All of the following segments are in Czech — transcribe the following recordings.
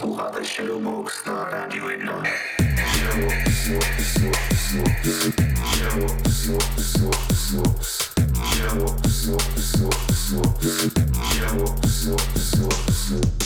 Porrada Shadowbox na rádio e não Yeah.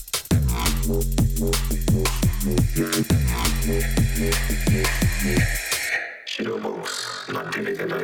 Hero Box, mantenete la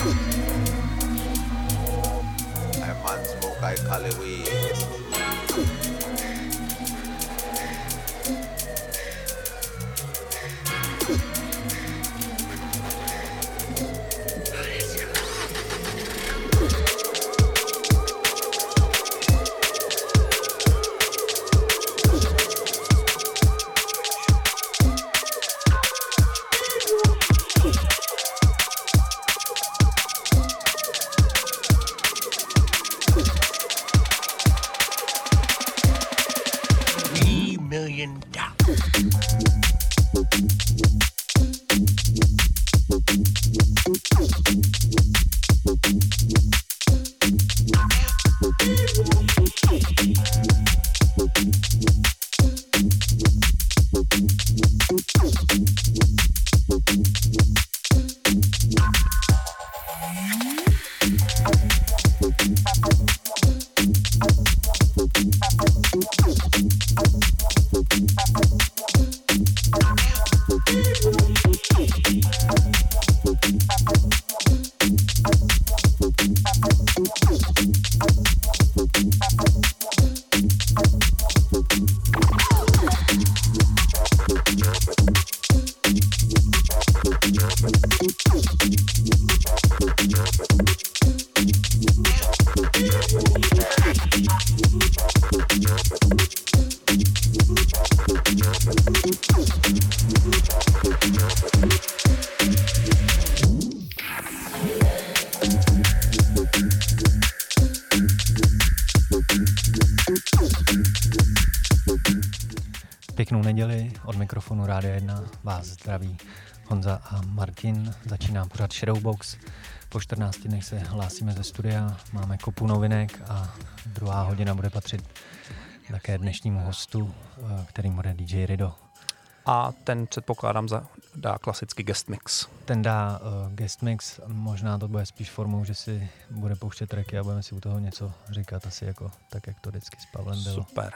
I man smoke, I call it weed. Zdraví Honza a Martin. Začíná pořád Shadowbox. Po 14 dnech se hlásíme ze studia, máme kopu novinek a druhá hodina bude patřit také dnešnímu hostu, eh, kterým bude DJ Rido. A ten předpokládám za, dá klasický guest mix. Ten dá uh, guest mix, možná to bude spíš formou, že si bude pouštět tracky a budeme si u toho něco říkat, asi jako tak, jak to vždycky s Pavlem bylo. Super.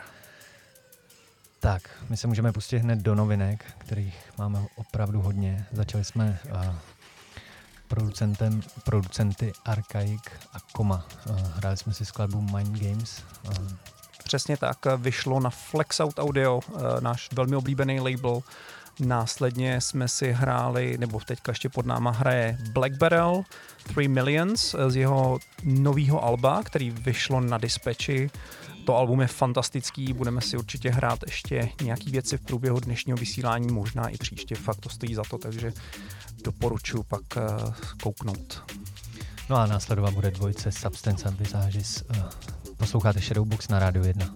Tak, my se můžeme pustit hned do novinek, kterých máme opravdu hodně. Začali jsme uh, producentem, producenty Archaic a Koma. Uh, hráli jsme si skladbu Mind Games. Uh, Přesně tak, vyšlo na Flexout Audio, eh, náš velmi oblíbený label. Následně jsme si hráli, nebo teďka ještě pod náma hraje Black Barrel 3 Millions z jeho nového alba, který vyšlo na dispatchi. To album je fantastický, budeme si určitě hrát ještě nějaký věci v průběhu dnešního vysílání, možná i příště, fakt to stojí za to, takže doporučuji pak eh, kouknout. No a následovat bude dvojce Substance and Visages. Eh, posloucháte Shadowbox na Rádio 1.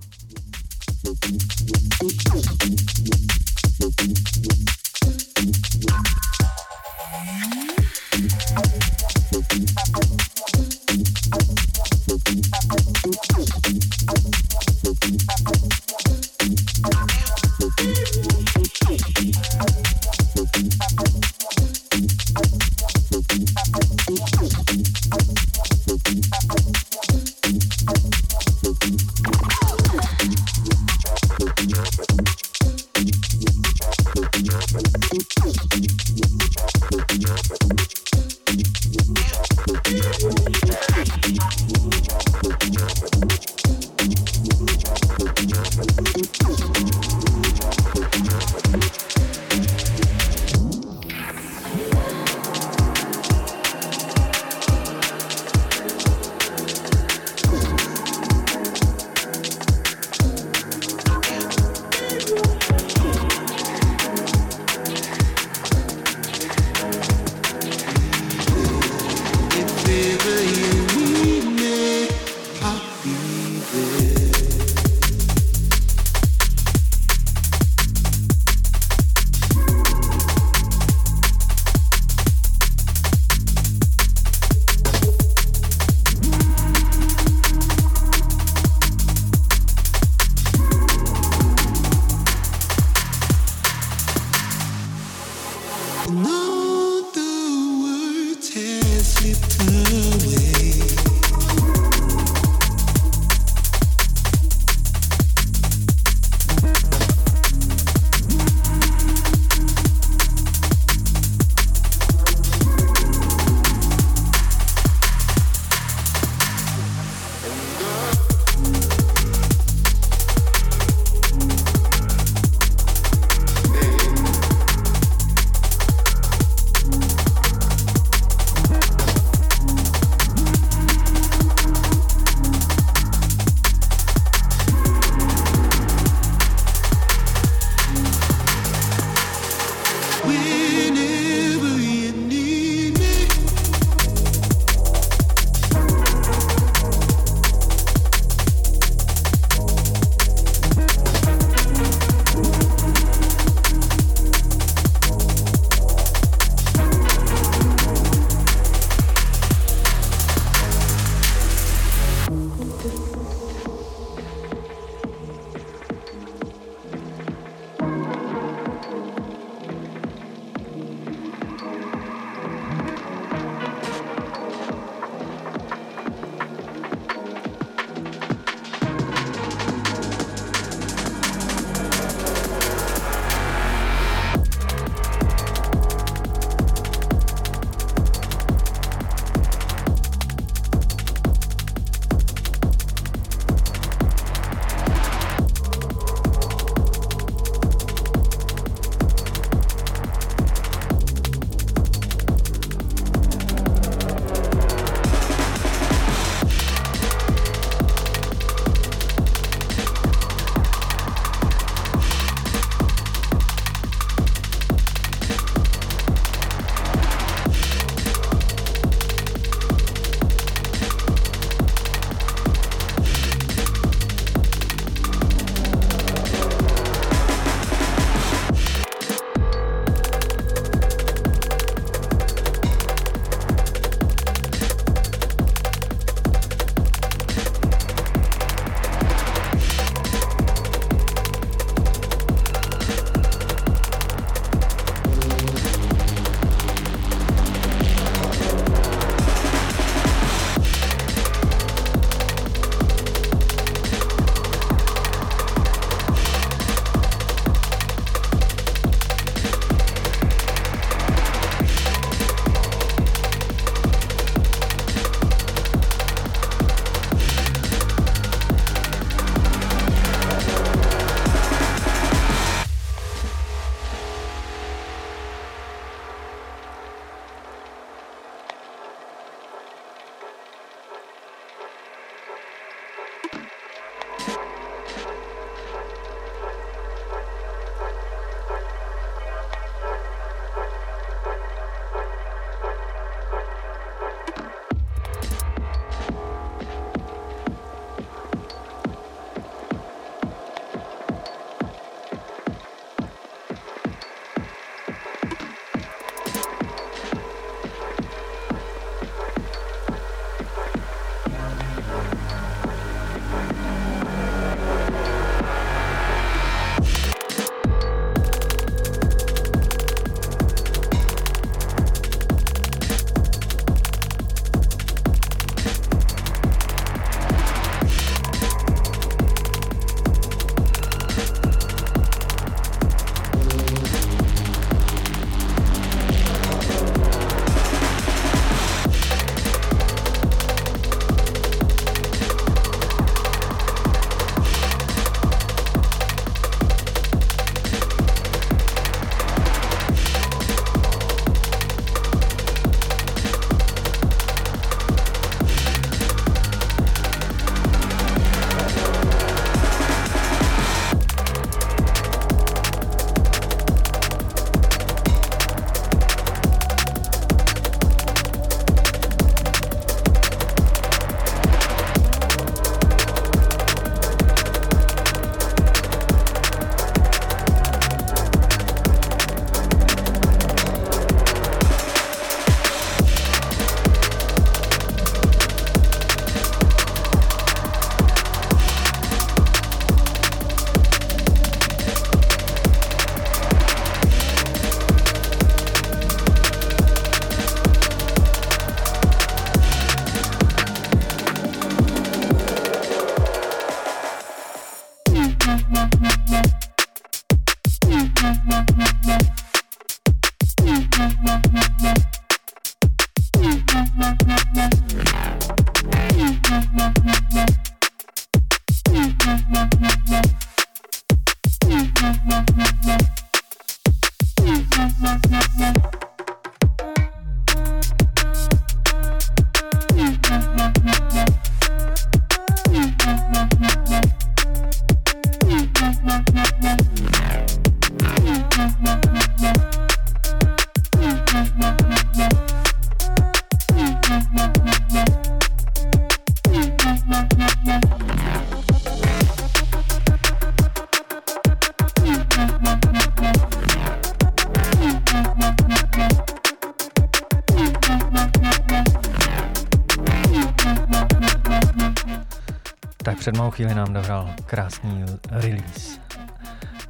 Před malou chvíli nám dohrál krásný release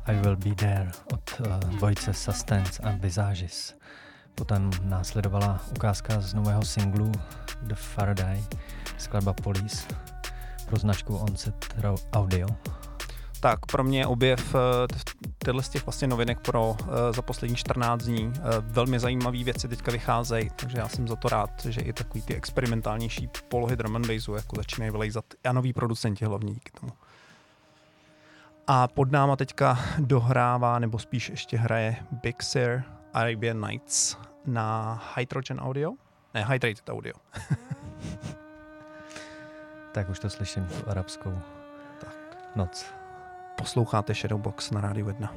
I Will Be There od uh, dvojice Sustance a Visages. Potom následovala ukázka z nového singlu The Faraday, skladba Police pro značku Onset Audio. Tak pro mě objev uh, tyhle z těch vlastně novinek pro uh, za poslední 14 dní. Uh, velmi zajímavé věci teďka vycházejí, takže já jsem za to rád, že i takový ty experimentálnější polohy drum and bassu jako začínají vylejzat a noví producenti hlavně díky tomu. A pod náma teďka dohrává, nebo spíš ještě hraje Big Sir Arabian Nights na Hydrogen Audio. Ne, Hydrated Audio. tak už to slyším, arabskou tak. noc. Posloucháte Shadowbox na Rádiu 1.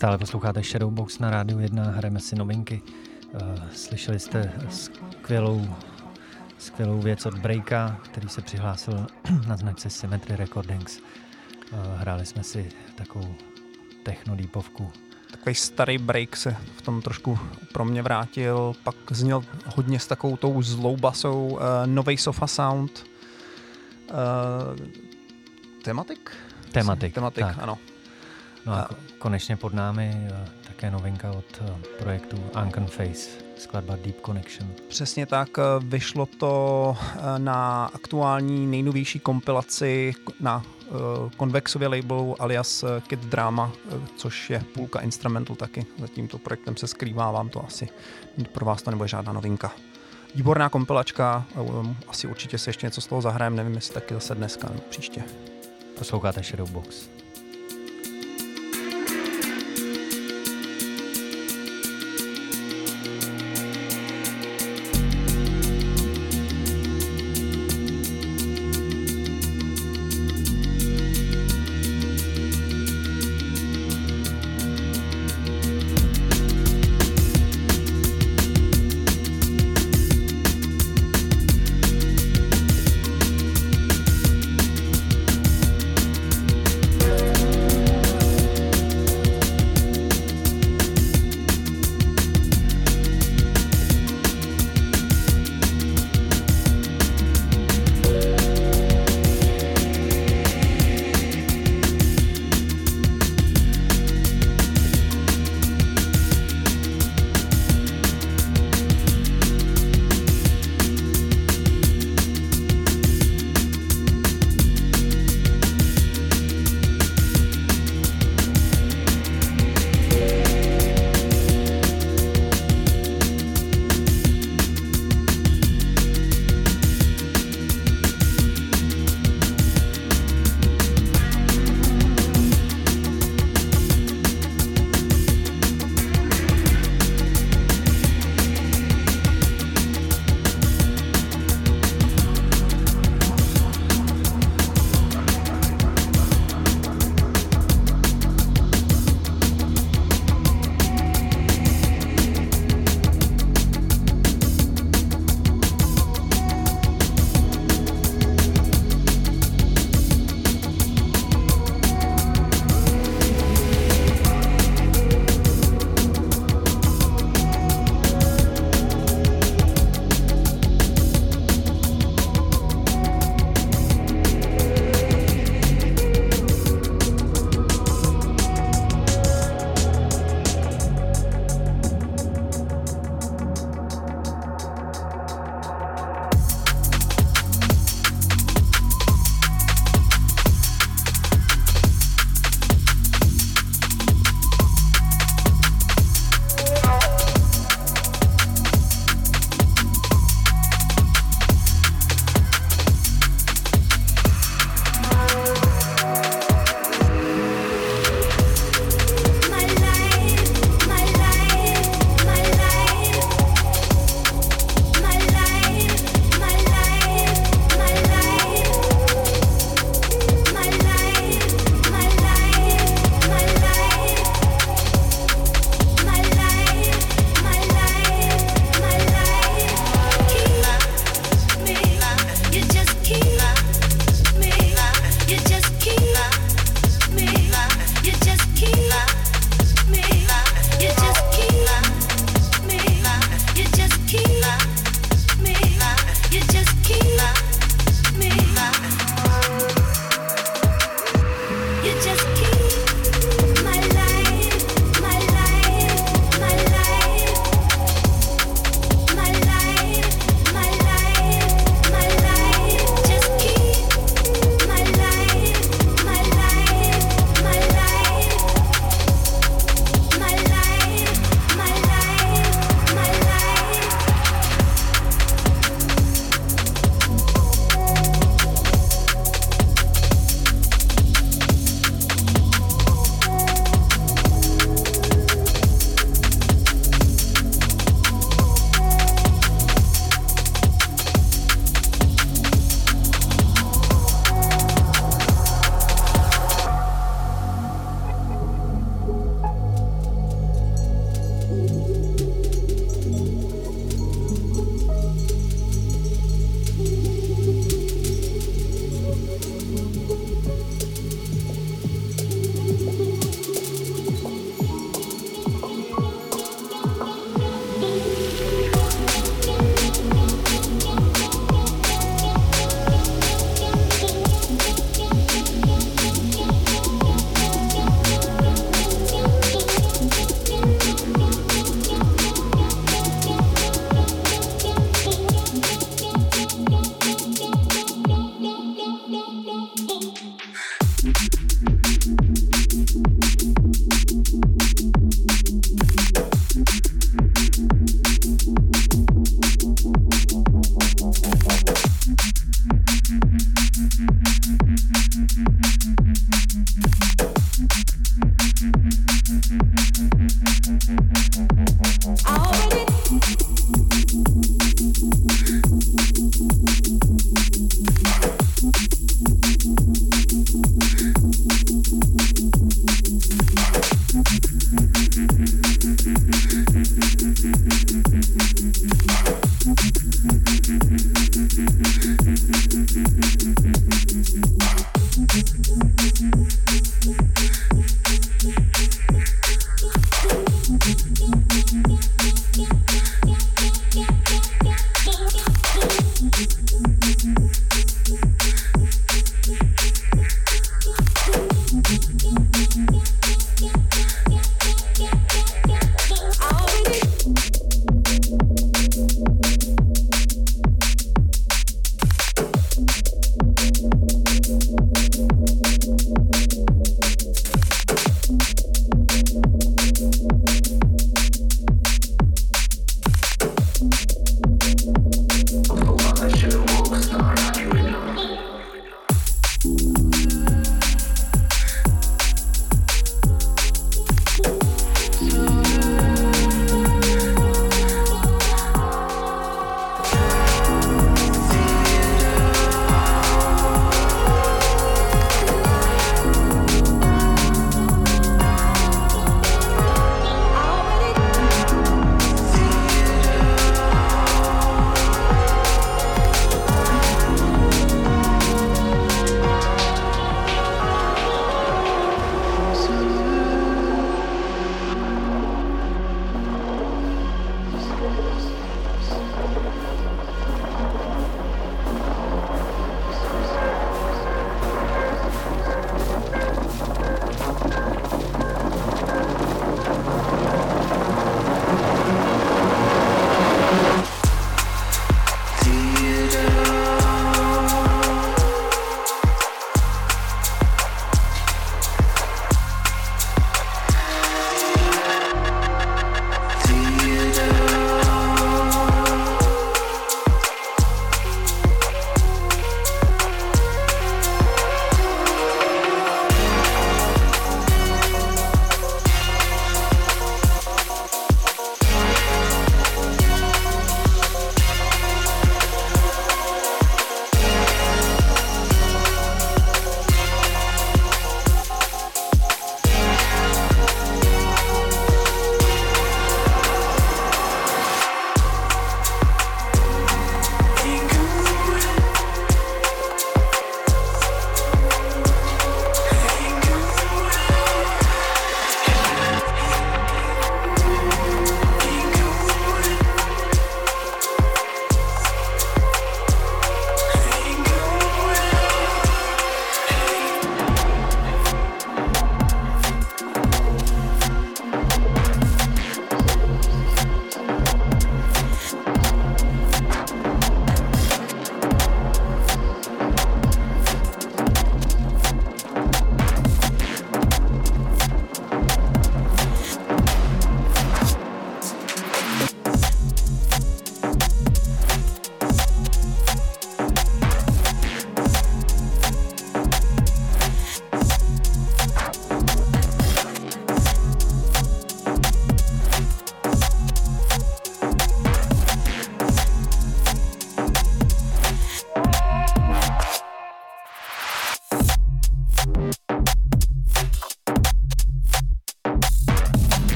stále posloucháte Shadowbox na rádiu 1, hrajeme si novinky. Uh, slyšeli jste skvělou, skvělou věc od Breaka, který se přihlásil na značce Symmetry Recordings. Uh, hráli jsme si takovou technodýpovku. Takový starý break se v tom trošku pro mě vrátil, pak zněl hodně s takovou tou zlou basou, uh, novej sofa sound. Uh, tematik? Tematik, Tematik, tak. ano. No a konečně pod námi také novinka od uh, projektu Uncan Face, skladba Deep Connection. Přesně tak, eh, vyšlo to eh, na aktuální nejnovější kompilaci na Convexově labelu alias Kid Drama, což je půlka instrumentu taky. Za tímto projektem se skrývá, vám to asi pro vás to nebude žádná novinka. Výborná kompilačka, um, asi určitě se ještě něco z toho zahrajeme, nevím jestli taky zase dneska nebo příště. Posloucháte Shadowbox.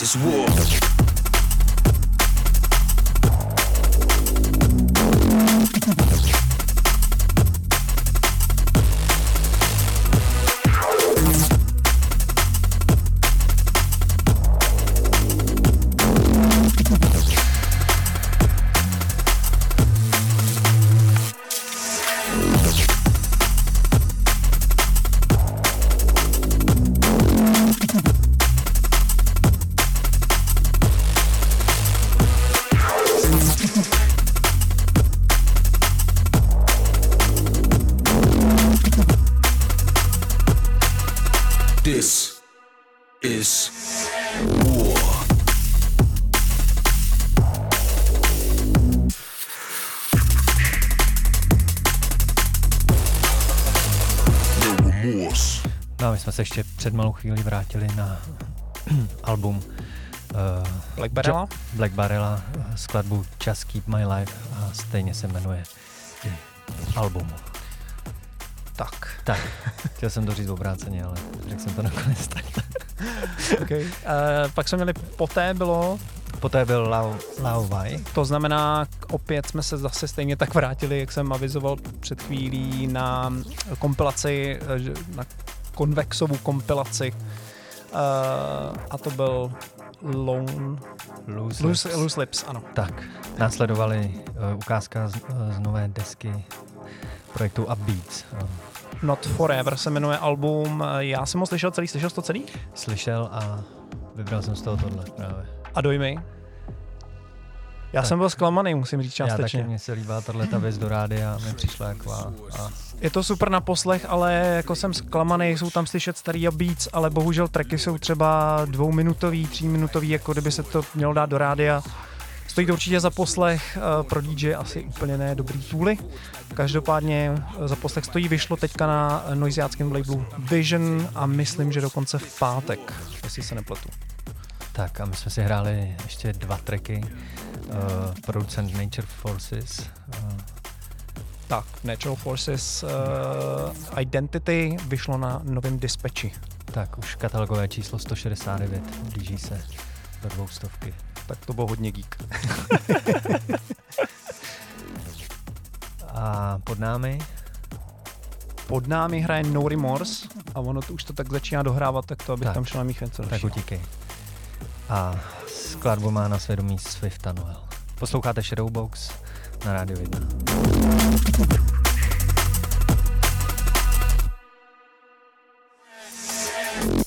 This is war. Před malou chvíli vrátili na album uh, Black Barrela? Black Barrela, eh, skladbu Just Keep My Life a stejně se jmenuje album. Tak. Tak, chtěl jsem to říct obráceně, ale řekl jsem to nakonec tak. Okay. Uh, pak jsme měli poté bylo, Poté byl Lau, Lau Vai, to znamená, opět jsme se zase stejně tak vrátili, jak jsem avizoval před chvílí, na kompilaci, na konvexovou kompilaci. Uh, a to byl Lone, Loose, Loose, Lips. Loose Lips, ano. Tak, následovaly uh, ukázka z, uh, z nové desky projektu Upbeats. Uh, Not Forever se jmenuje album. Eh, Já jsem ho slyšel celý, slyšel jsi to celý? slyšel a vybral jsem z toho tohle právě. A dojmy? Já Tak. jsem byl zklamaný, musím říct Já taky, částečně. mně se líbila tahle ta věc do rádia, mi přišla jako a, a Je to super na poslech, ale jako jsem zklamaný, jsou tam slyšet starý a beats, ale bohužel tracky jsou třeba dvouminutový, tříminutový, jako kdyby se to mělo dát do rádia. Stojí to určitě za poslech, eh, pro DJ asi úplně ne dobrý tooly. Každopádně eh, za poslech stojí, vyšlo teďka na noiziáckém labelu Vision a myslím, že dokonce v pátek, jestli se nepletu. tak a my jsme si hráli ještě dva tracky. Uh, producent Nature Forces, uh, Tak, Natural Forces uh, Identity vyšlo na novém dispatchi. tak už katalogové číslo 169, blíží se do dvoustovky. Tak to bylo hodně geek. A pod námi Pod námi hraje No Remorse a ono to už to tak začíná dohrávat, tak to abych Tak. tam šel na mých něco Tak utíkej. A Skladbu má na svědomí Swift Anuel. Posloucháte Shadowbox na rádiu 1. thank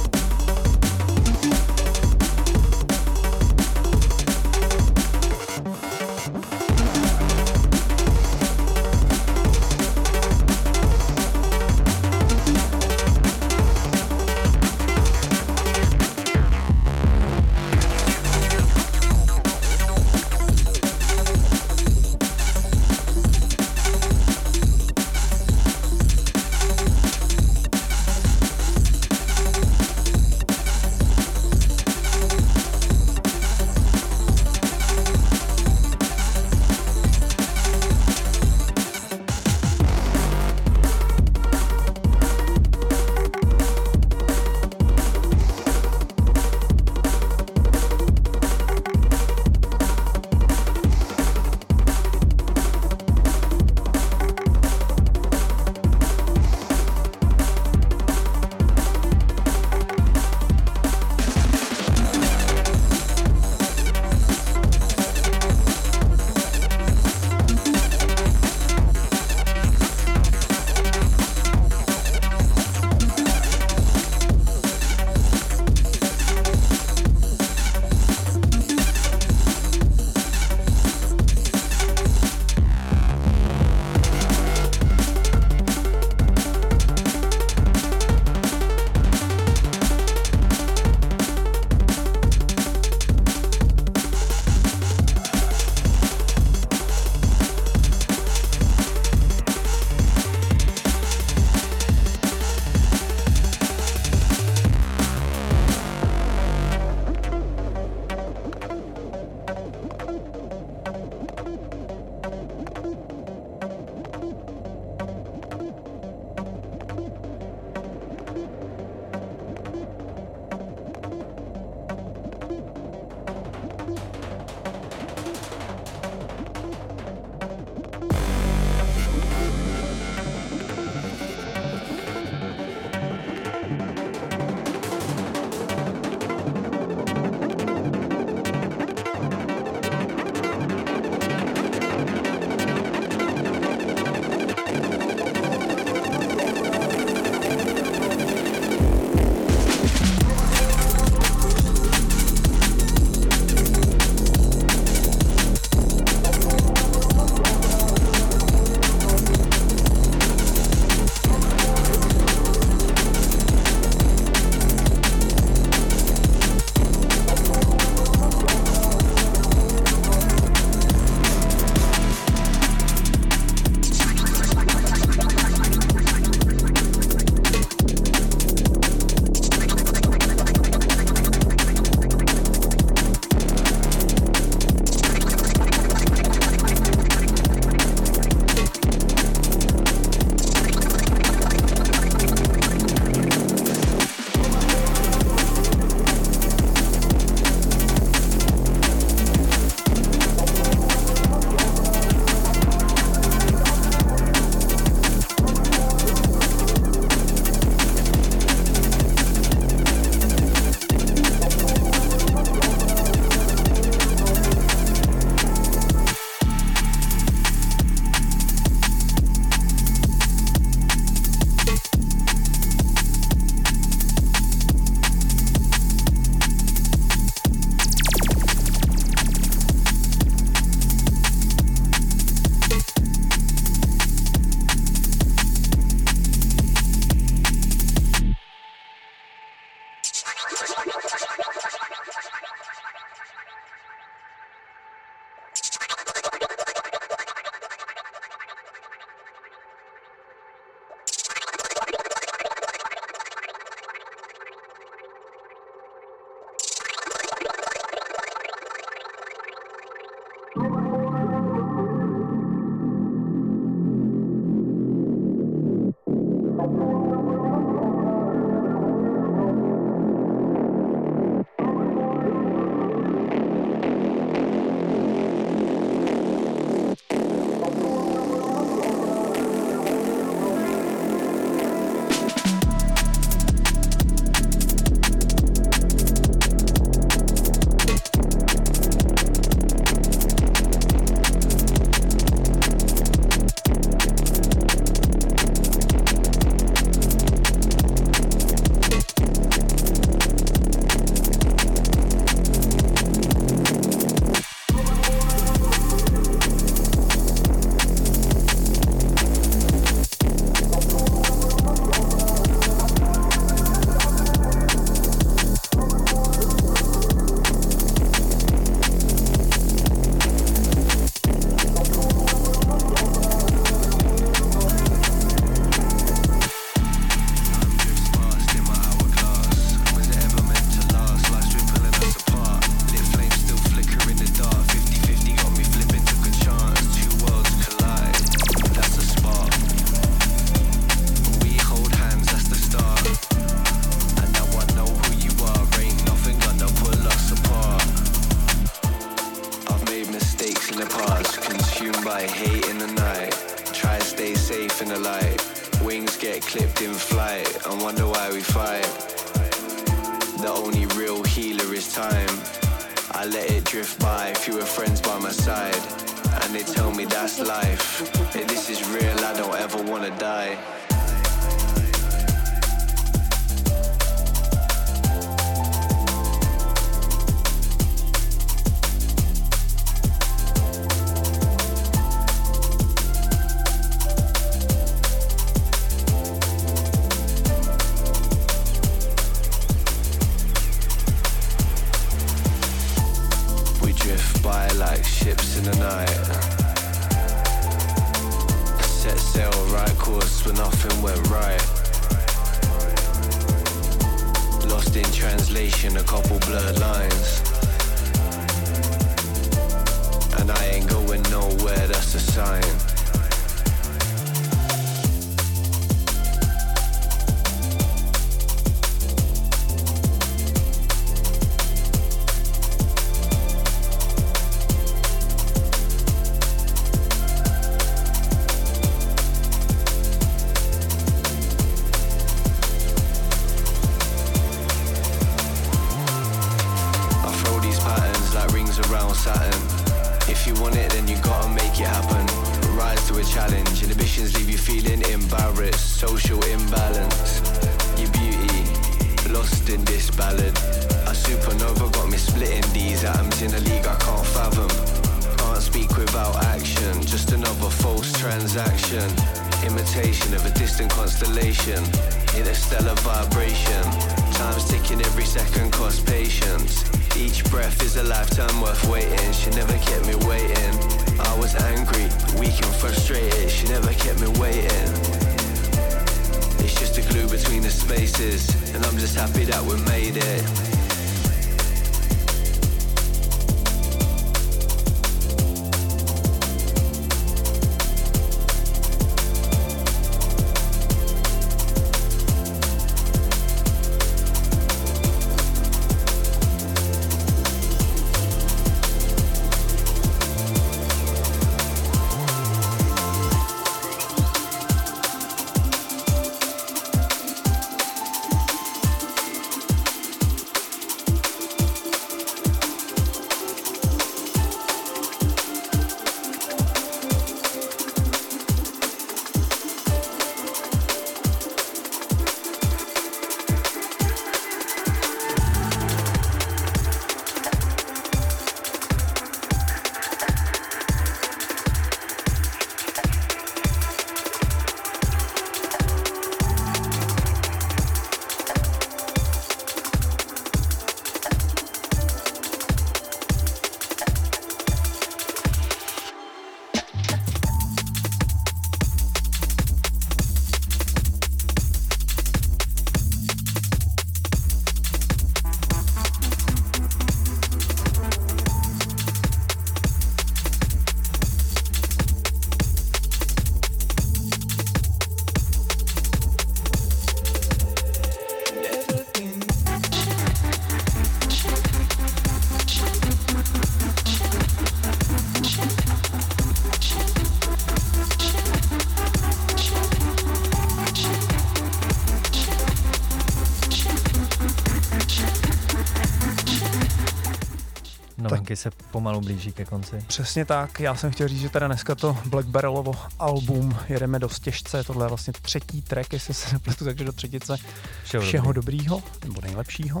pomalu blíží ke konci. Přesně tak, já jsem chtěl říct, že teda dneska to Black Barrelovo album jedeme dost těžce, tohle je vlastně třetí track, jestli se nepletu, takže do třetice Všeho, všeho dobrý. dobrýho, nebo nejlepšího.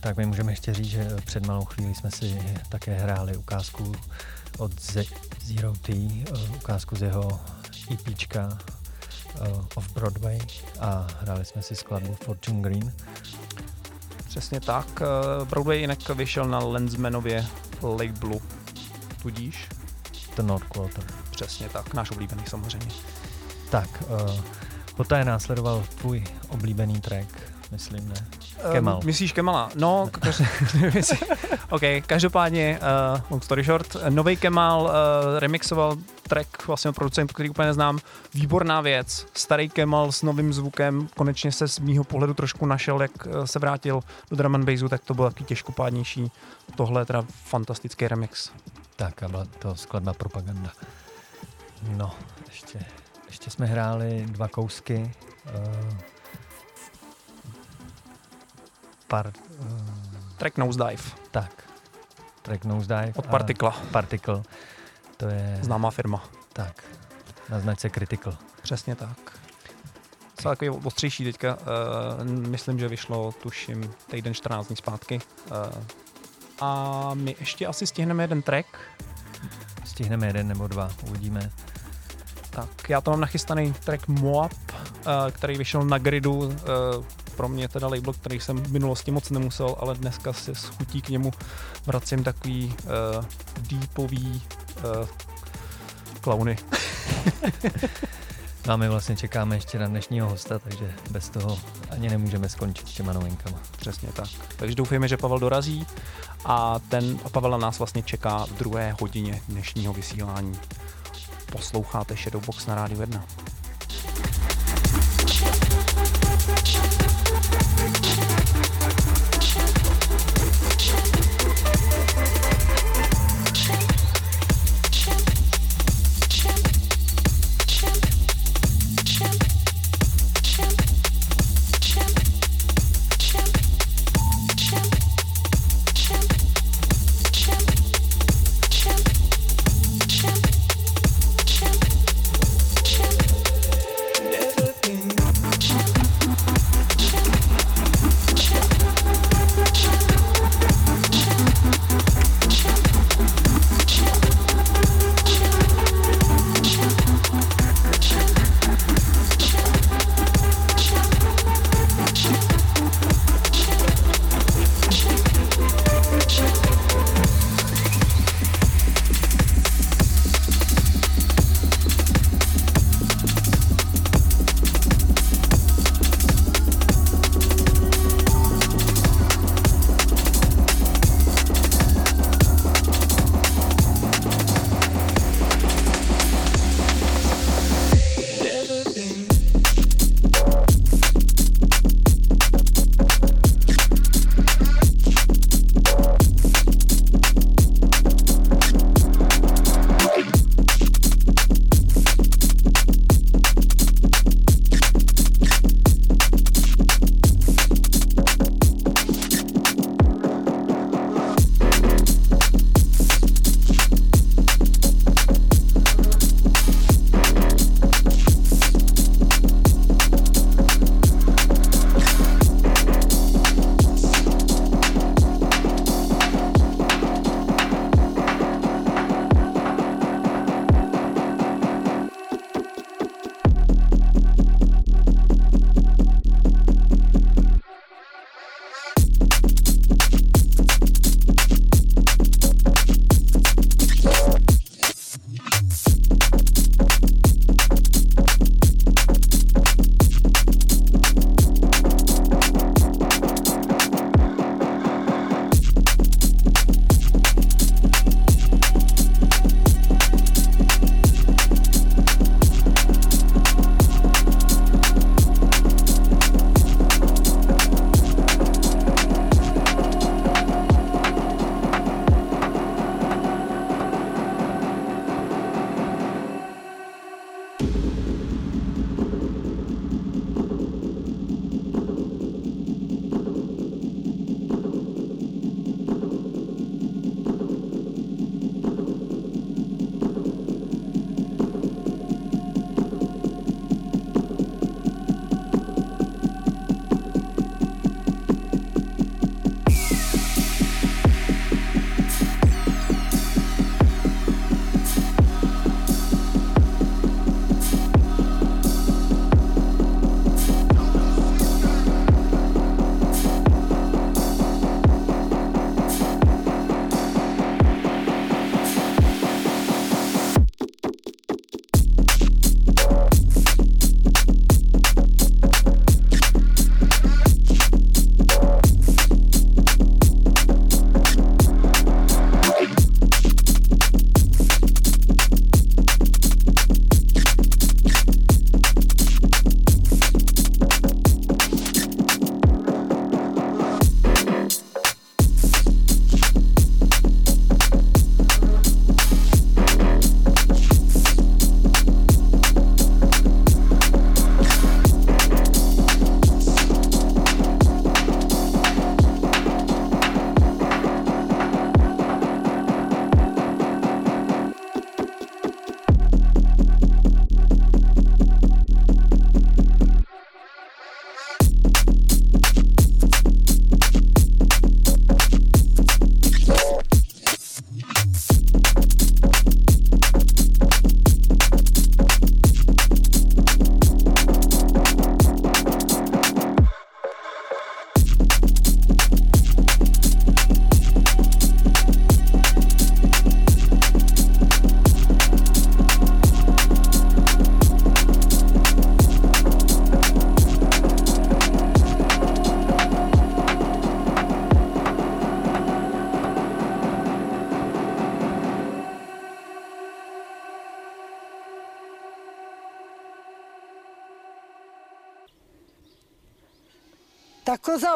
Tak my můžeme ještě říct, že před malou chvíli jsme si také hráli ukázku od Z- Zero T, eh, ukázku z jeho EPčka eh, Off Broadway a hráli jsme si skladbu Fortune Green. Přesně tak, eh, Broadway jinak vyšel na Lensmanově labelu, tudíž The North Quarter. přesně tak, náš oblíbený samozřejmě. Tak, uh, poté následoval tvůj oblíbený track, myslím, ne? Kemal. Uh, myslíš Kemala? No, kaž- OK, každopádně, uh, long story short, nový Kemal uh, remixoval track vlastně od producentu, který úplně neznám. Výborná věc, starý Kemal s novým zvukem, konečně se z mýho pohledu trošku našel, jak uh, se vrátil do drum and bassu, tak to bylo taky těžkopádnější. Tohle je teda fantastický remix. Tak a byla to skladba Propaganda. No, ještě, ještě jsme hráli dva kousky. Uh, par, uh, Track Nosedive tak, track Nosedive. od Partikla, Particle. To je, známá firma. tak, na značce Critical. Přesně tak. Co takový ostřejší teďka, uh, myslím, že vyšlo, tuším, týden 14 dní zpátky. Uh, a my ještě asi stihneme jeden track, Stihneme jeden nebo dva, uvidíme. Tak já to mám nachystaný track Moab, eh, který vyšel na gridu. eh, Pro mě teda label, který jsem v minulosti moc nemusel, ale dneska si s chutí k němu vracím takový uh, deepový uh, klauny. No a my vlastně čekáme ještě na dnešního hosta, takže bez toho ani nemůžeme skončit s těma novinkama. Přesně tak. Takže doufejme, že Pavel dorazí a ten a Pavel na nás vlastně čeká v druhé hodině dnešního vysílání. Posloucháte Shadowbox na Rádiu 1.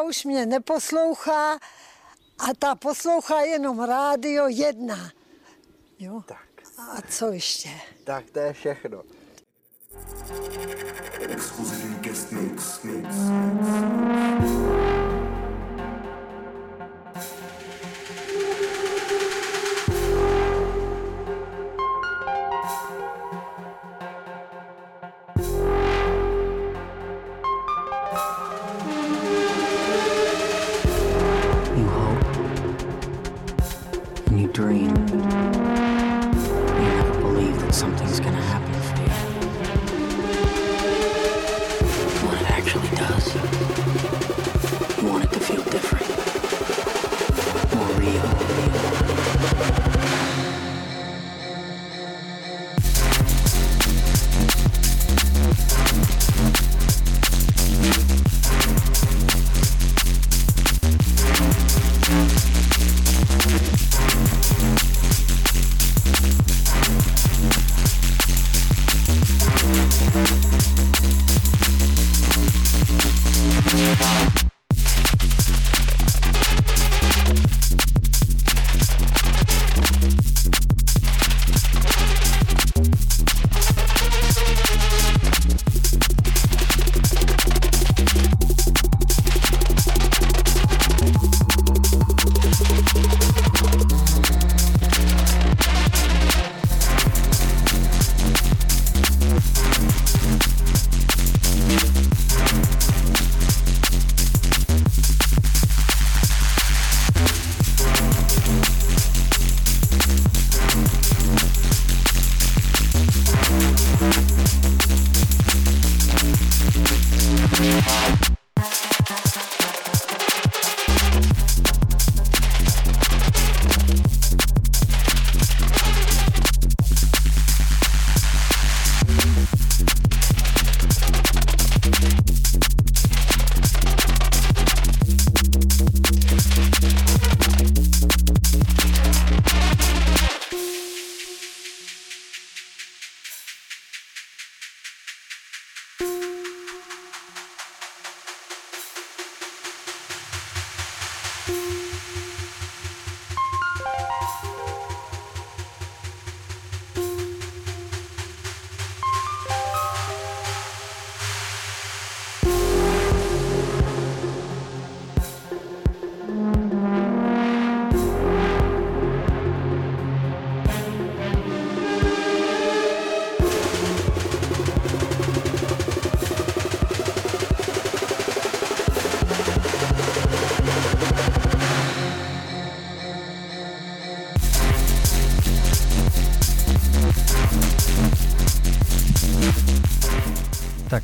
už mě neposlouchá a ta poslouchá jenom rádio jedna. Jo? Tak. A co ještě? Tak to je všechno. Exkluzivní guest mix. mix. You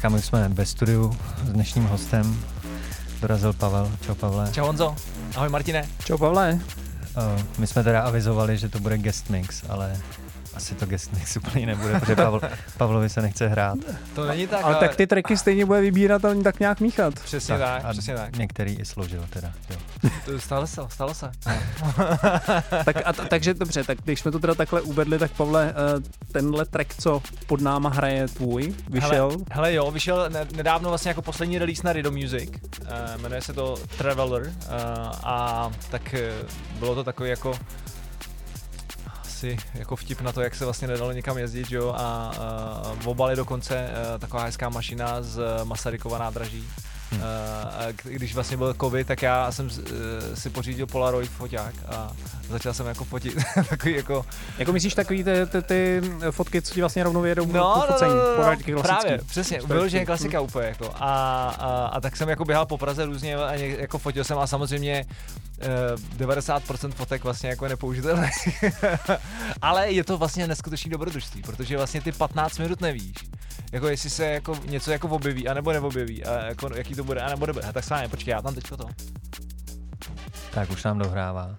Tak a my jsme ve studiu s dnešním hostem. Dorazil Pavel. Čau Pavle. Čau Honzo. Ahoj Martine. Čau Pavle. Uh, my jsme teda avizovali, že to bude guest mix, ale asi to guest mix úplně nebude, protože Pavl, Pavlovi se nechce hrát. To není tak, ale, ale tak ty tracky stejně bude vybírat a oni tak nějak míchat. Přesně tak, tak přesně tak. Některý i složil teda, jo. Stalo se, stalo se. tak a takže dobře, tak když jsme to teda takhle uvedli, tak Pavle, uh, tenhle track, co pod náma hraje tvůj, vyšel? Hele, hele jo, vyšel ne- nedávno vlastně jako poslední release na Rido Music, uh, jmenuje se to Traveler uh, a tak bylo to takový jako asi jako vtip na to, jak se vlastně nedalo někam jezdit, jo, a uh, v obali dokonce uh, taková hezká mašina z Masarykova nádraží. Hmm. Uh, když vlastně byl covid, tak já jsem uh, si pořídil Polaroid foťák a začal jsem jako fotit takový jako... Jako myslíš takový ty, ty, ty fotky, co ti vlastně rovnou jedou no, po focení, no, no, no, právě, přesně, vyloženě klasika hmm. úplně jako a, a, a, tak jsem jako běhal po Praze různě a jako fotil jsem a samozřejmě uh, 90% fotek vlastně jako nepoužitelné. Ale je to vlastně neskutečný dobrodružství, protože vlastně ty 15 minut nevíš, jako jestli se jako něco jako objeví, anebo neobjeví, a jako jaký to bude, anebo nebude. Tak sáně, počkej, já tam teďko to. Tak už nám dohrává.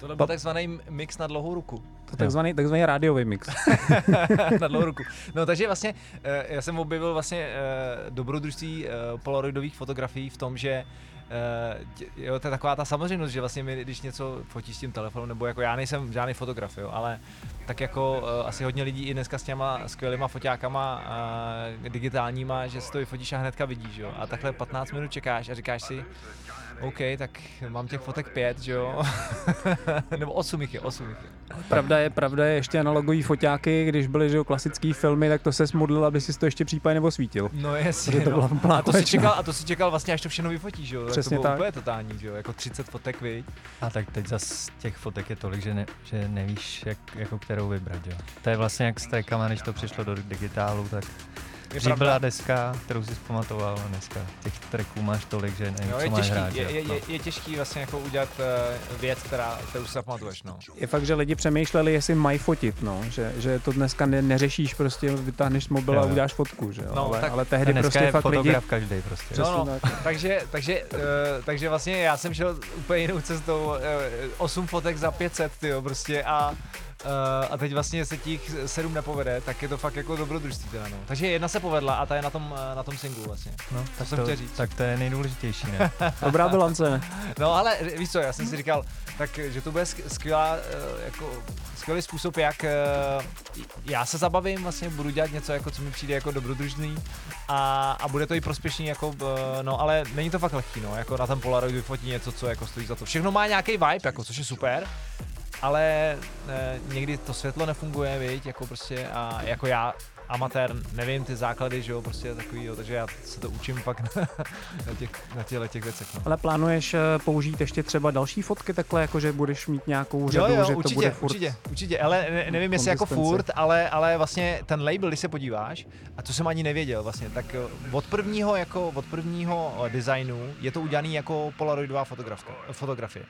Tohle byl takzvaný mix na dlouhou ruku. To takzvaný, takzvaný rádiový mix. na dlouhou ruku. No takže vlastně já jsem objevil vlastně dobrodružství polaroidových fotografií v tom, že jo, to je taková ta samozřejmost, že vlastně my, když něco fotí s tím telefonem, nebo jako já nejsem žádný fotograf, jo, ale tak jako asi hodně lidí i dneska s těma skvělýma foťákama digitálníma, že si to vyfotíš a hnedka vidíš, jo. A takhle 15 minut čekáš a říkáš si, OK, tak mám těch fotek pět, že jo? Nebo osm jich je, osm jich je. Pravda je, pravda je ještě analogový foťáky, když byly že jo, klasický filmy, tak to se smudlil, aby si to ještě případně osvítil. No jasně, to no. byla a, to si čekal, a to si čekal vlastně, až to všechno vyfotíš, jo? Přesně to bylo tak. úplně totální, že jo? Jako 30 fotek, viď? A tak teď zas těch fotek je tolik, že, ne, že nevíš, jak, jako kterou vybrat, jo. To je vlastně jak s trackama, když to přišlo do digitálu, tak Je pravda. byla deska, kterou si pamatoval, a dneska těch tracků máš tolik, že nevím, Jo, co je, máš těžký, hrát. je, je, No. je, je, těžký vlastně jako udělat uh, věc, která, kterou si zapamatuješ, no. Je fakt, že lidi přemýšleli, jestli mají fotit, no. že, že to dneska ne, neřešíš, prostě vytáhneš mobil Jo, a uděláš fotku, že jo? No, ale, tak- ale tehdy dneska prostě je fakt lidi... každý prostě. No, no, tak. takže, takže, uh, takže vlastně já jsem šel úplně jinou cestou, uh, 8 fotek za 500, tyjo, prostě a a teď vlastně se těch sedm nepovede, tak je to fakt jako dobrodružství teda, no. Takže jedna se povedla a ta je na tom, eh, na tom singlu vlastně. No, To tak jsem to, chtěl říct. tak to je nejdůležitější, ne? Dobrá bilance. No ale víš co, já jsem si říkal, tak že to bude sk- skvělá, eh, jako skvělý způsob, jak eh, já se zabavím, vlastně budu dělat něco, jako co mi přijde jako dobrodružný a, a bude to i prospěšný, jako, eh, no ale není to fakt lehký, no, jako na ten Polaroid vyfotí něco, co jako stojí za to. Všechno má nějaký vibe, jako, což je super, ale eh, někdy to světlo nefunguje, viď, jako prostě a jako já amatér, nevím ty základy, že jo, prostě takový, jo, takže já se to učím pak na, na těch, na těchto těch věcech, no. Ale plánuješ eh, použít ještě třeba další fotky takhle, jako že budeš mít nějakou řadu, jo, jo, že určitě, to bude furt... určitě, určitě, ale ne, nevím jestli jako furt, ale, ale vlastně ten label, když se podíváš, a to jsem ani nevěděl vlastně, tak eh, od prvního jako, od prvního designu je to udělaný jako polaroidová fotografka, fotografie.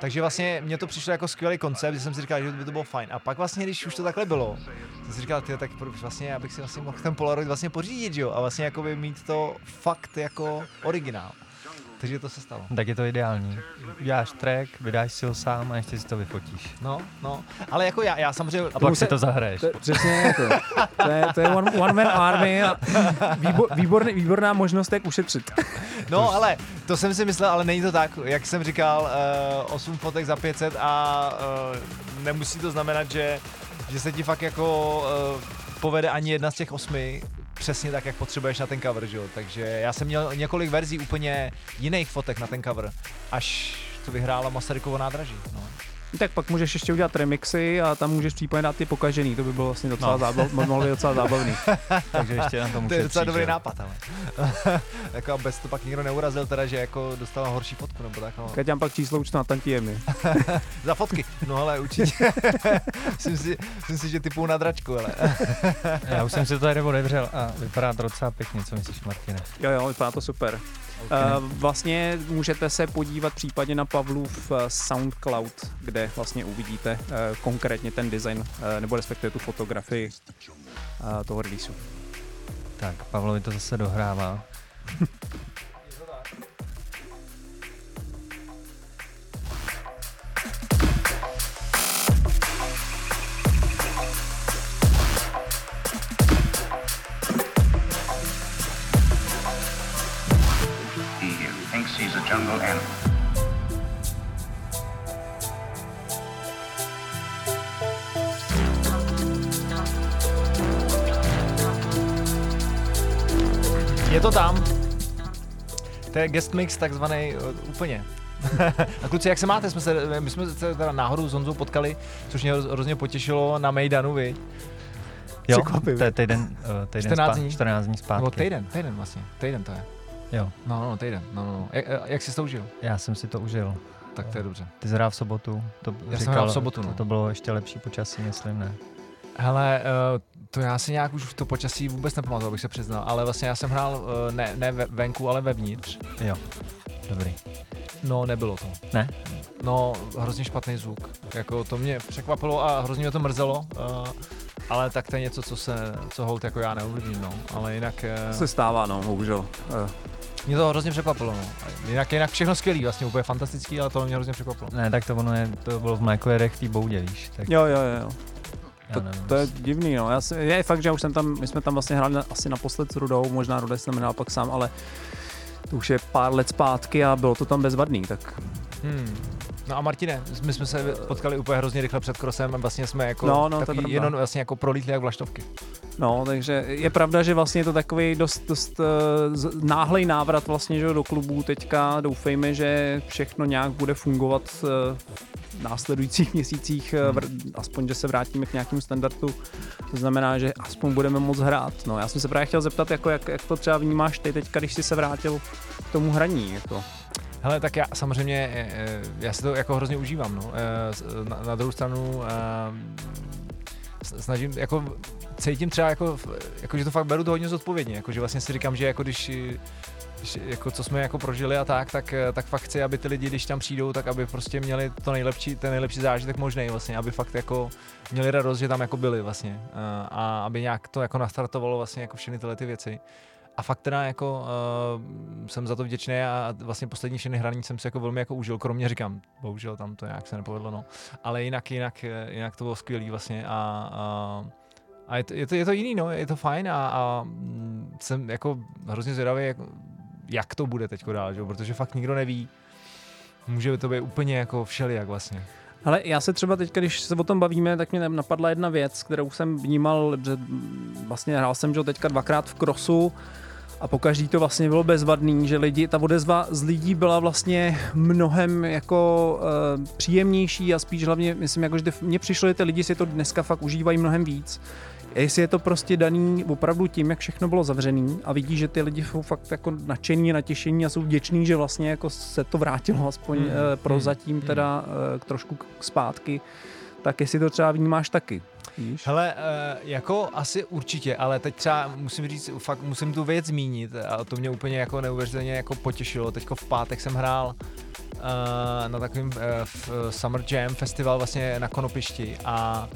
Takže vlastně mně to přišlo jako skvělý koncept, že jsem si říkal, že by to bylo fajn. A pak vlastně, když už to takhle bylo, jsem si říkal, tak proč vlastně, já bych si vlastně mohl ten Polaroid vlastně pořídit, jo? A vlastně jako by mít to fakt jako originál. Takže to se stalo. tak je to ideální. Uděláš track, vydáš si ho sám a ještě si to vyfotíš. No, no, ale jako já, já samozřejmě... A pak si to zahraješ. To, je přesně jako. To je, to je one, one man army a výbor, výborný, výborná možnost, jak ušetřit. No, ale to jsem si myslel, ale není to tak. Jak jsem říkal, uh, 8 fotek za 500 a uh, nemusí to znamenat, že, že se ti fakt jako uh, povede ani jedna z těch osmi přesně tak, jak potřebuješ na ten cover, že jo? Takže já jsem měl několik verzí úplně jiných fotek na ten cover, až to vyhrála Masarykovo nádraží. No. Tak pak můžeš ještě udělat remixy a tam můžeš případně dát ty pokažený, to by bylo vlastně docela, No. zábav, mohlo být docela zábavný. Takže ještě na tom To je docela dobrý jo. nápad, ale. jako aby to pak nikdo neurazil, teda, že jako dostala horší fotku, nebo tak, no. Kaťám pak číslo účtu na tantiemy. Za fotky. No ale určitě. myslím, si, myslím si, že typou na dračku, ale. Já už jsem si to tady odevřel a vypadá to docela pěkně, co myslíš, Martine? Jo, jo, vypadá to super. Okay. Uh, vlastně můžete se podívat případně na Pavlův uh, SoundCloud, kde vlastně uvidíte uh, konkrétně ten design, nebo respektive tu fotografii toho releaseu. Tak, Pavlovi to zase dohrává. Je to tam. To je guest mix takzvaný uh, úplně. a kluci, jak se máte? Jsme se, my jsme se teda náhodou s Honzou potkali, což mě hroz- hrozně potěšilo na Mejdanu, vy. Jo, to je týden, uh, týden 14 spá- dní. 14 dní zpátky. Nebo týden, týden vlastně. Týden to je. Jo, No, no, týden. No, no, no. Jak, jak jsi to užil? já jsem si to užil. Tak to je dobře. Ty jsi hrál v sobotu, to Já jsem říkal, hrál v sobotu, no. to, to bylo ještě lepší počasí, myslím, ne? Hele, uh, to já si nějak už v to počasí vůbec nepamatuju, abych se přiznal, ale vlastně já jsem hrál uh, ne, ne ve- venku, ale vevnitř. Jo, dobrý. No, nebylo to. Ne? No, hrozně špatný zvuk. Jako to mě překvapilo a hrozně mě to mrzelo. Uh, ale tak to je něco, co se, co hold jako já neovlivním, no. Ale jinak, uh, Se stává, no, bohužel. Uh, mě to hrozně překvapilo, no. Jinak, jinak všechno skvělý, vlastně úplně fantastický, ale to mě hrozně překvapilo. Ne, tak to ono je, to bylo v mlékojedech v té boudě, víš. Tak jo, jo, jo. Já To, to je divný, no. Já si, je fakt, že už jsem tam, my jsme tam vlastně hráli na, asi naposled s Rudou, možná Ruda jsem hrál pak sám, ale to už je pár let zpátky a bylo to tam bezvadný, tak Hmm. No a Martine, my jsme se potkali úplně hrozně rychle před krosem a vlastně jsme jako No, no, to je takový pravda. jenom vlastně jako prolítli jak vlaštovky. No, takže je pravda, že vlastně je to takový dost, dost uh, náhlej návrat vlastně že do klubů teďka. Doufejme, že všechno nějak bude fungovat uh, v následujících měsících, uh, vr- aspoň, že se vrátíme k nějakému standardu. To znamená, že aspoň budeme moc hrát. No, já jsem se právě chtěl zeptat, jako jak, jak to třeba vnímáš ty teďka, když jsi se vrátil k tomu hraní. Jako. Hele, tak já samozřejmě, eh, eh, já si to jako hrozně užívám, no. Eh, Na, na druhou stranu snažím, jako cítím třeba jako, jako, že to fakt beru to hodně zodpovědně, jako, že vlastně si říkám, že jako když jako co jsme jako prožili a tak, tak, tak fakt chci, aby ty lidi, když tam přijdou, tak aby prostě měli to nejlepší, ten nejlepší zážitek možný vlastně, aby fakt jako měli radost, že tam jako byli vlastně a aby nějak to jako nastartovalo vlastně jako všechny tyhle ty věci. A fakt teda jako uh, jsem za to vděčný a vlastně poslední všechny hraní jsem si jako velmi jako užil, kromě říkám, bohužel tam to nějak se nepovedlo, no. Ale jinak, jinak, eh, jinak to bylo skvělý vlastně a, a a je to, je, to, je to jiný, no, je to fajn a, a mm, jsem jako hrozně zvědavý, jak, jak to bude teď dál, že? protože fakt nikdo neví. Může to být úplně jako všelijak vlastně. Ale já se třeba teď, když se o tom bavíme, tak mě napadla jedna věc, kterou jsem vnímal, že vlastně hrál jsem že teďka dvakrát v krosu a po každý to vlastně bylo bezvadný, že lidi, ta odezva z lidí byla vlastně mnohem jako uh, příjemnější a spíš hlavně, myslím, jako, že mně přišlo, že ty lidi si to dneska fakt užívají mnohem víc. A Jestli je to prostě daný opravdu tím, jak všechno bylo zavřený a vidí, že ty lidi jsou fakt jako nadšení, natěšení a jsou vděční, že vlastně jako se to vrátilo aspoň mm, prozatím hmm, teda uh, trošku k- zpátky, tak jestli to třeba vnímáš taky. Víš? Hele, uh, jako asi určitě, ale teď třeba musím říct, fakt musím tu věc zmínit a to mě úplně jako neuvěřitelně jako potěšilo. Teďko v pátek jsem hrál uh, na takovém v Summer Jam festival vlastně na Konopišti a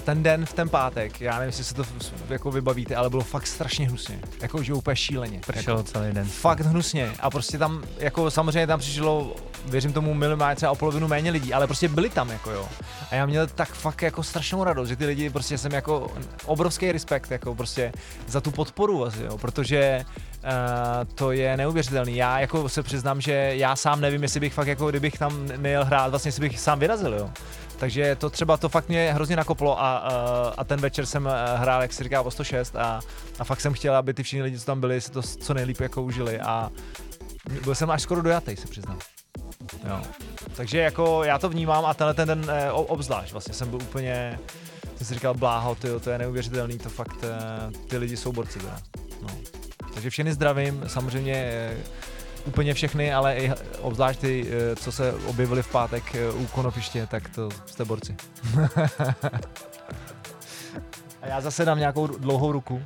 a ten den v ten pátek, já nevím, jestli se to jako vybavíte, ale bylo fakt strašně hnusně. Jako, že úplně šíleně. Pršelo jako, celý den. Fakt hnusně. A prostě tam, jako samozřejmě tam přišlo, věřím tomu, minimálně třeba o polovinu méně lidí, ale prostě byli tam, jako jo. A já měl tak fakt jako strašnou radost, že ty lidi, prostě jsem jako obrovský respekt, jako prostě za tu podporu asi, jo, protože Uh, to je neuvěřitelný. Já jako se přiznám, že já sám nevím, jestli bych fakt jako, kdybych tam nejel hrát, vlastně jestli bych sám vyrazil, jo. Takže to třeba, to fakt mě hrozně nakoplo a, a, a ten večer jsem eh, hrál, jak se říká, o 106 a, a fakt jsem chtěl, aby ty všichni lidi, co tam byli, si to co nejlíp jako užili a byl jsem až skoro dojatý, se přiznám. Jo. Takže jako já to vnímám a tenhle ten den eh, obzvlášť, vlastně jsem byl úplně, jsem si říkal, bláho, tyjo, to je neuvěřitelný, to fakt, eh, ty lidi jsou borci. No. Takže všechny zdravím, samozřejmě úplně všechny, ale i obzvlášť ty, eh, co se objevili v pátek eh, u Konopiště, tak to jste borci. A já zase dám nějakou dlouhou ruku.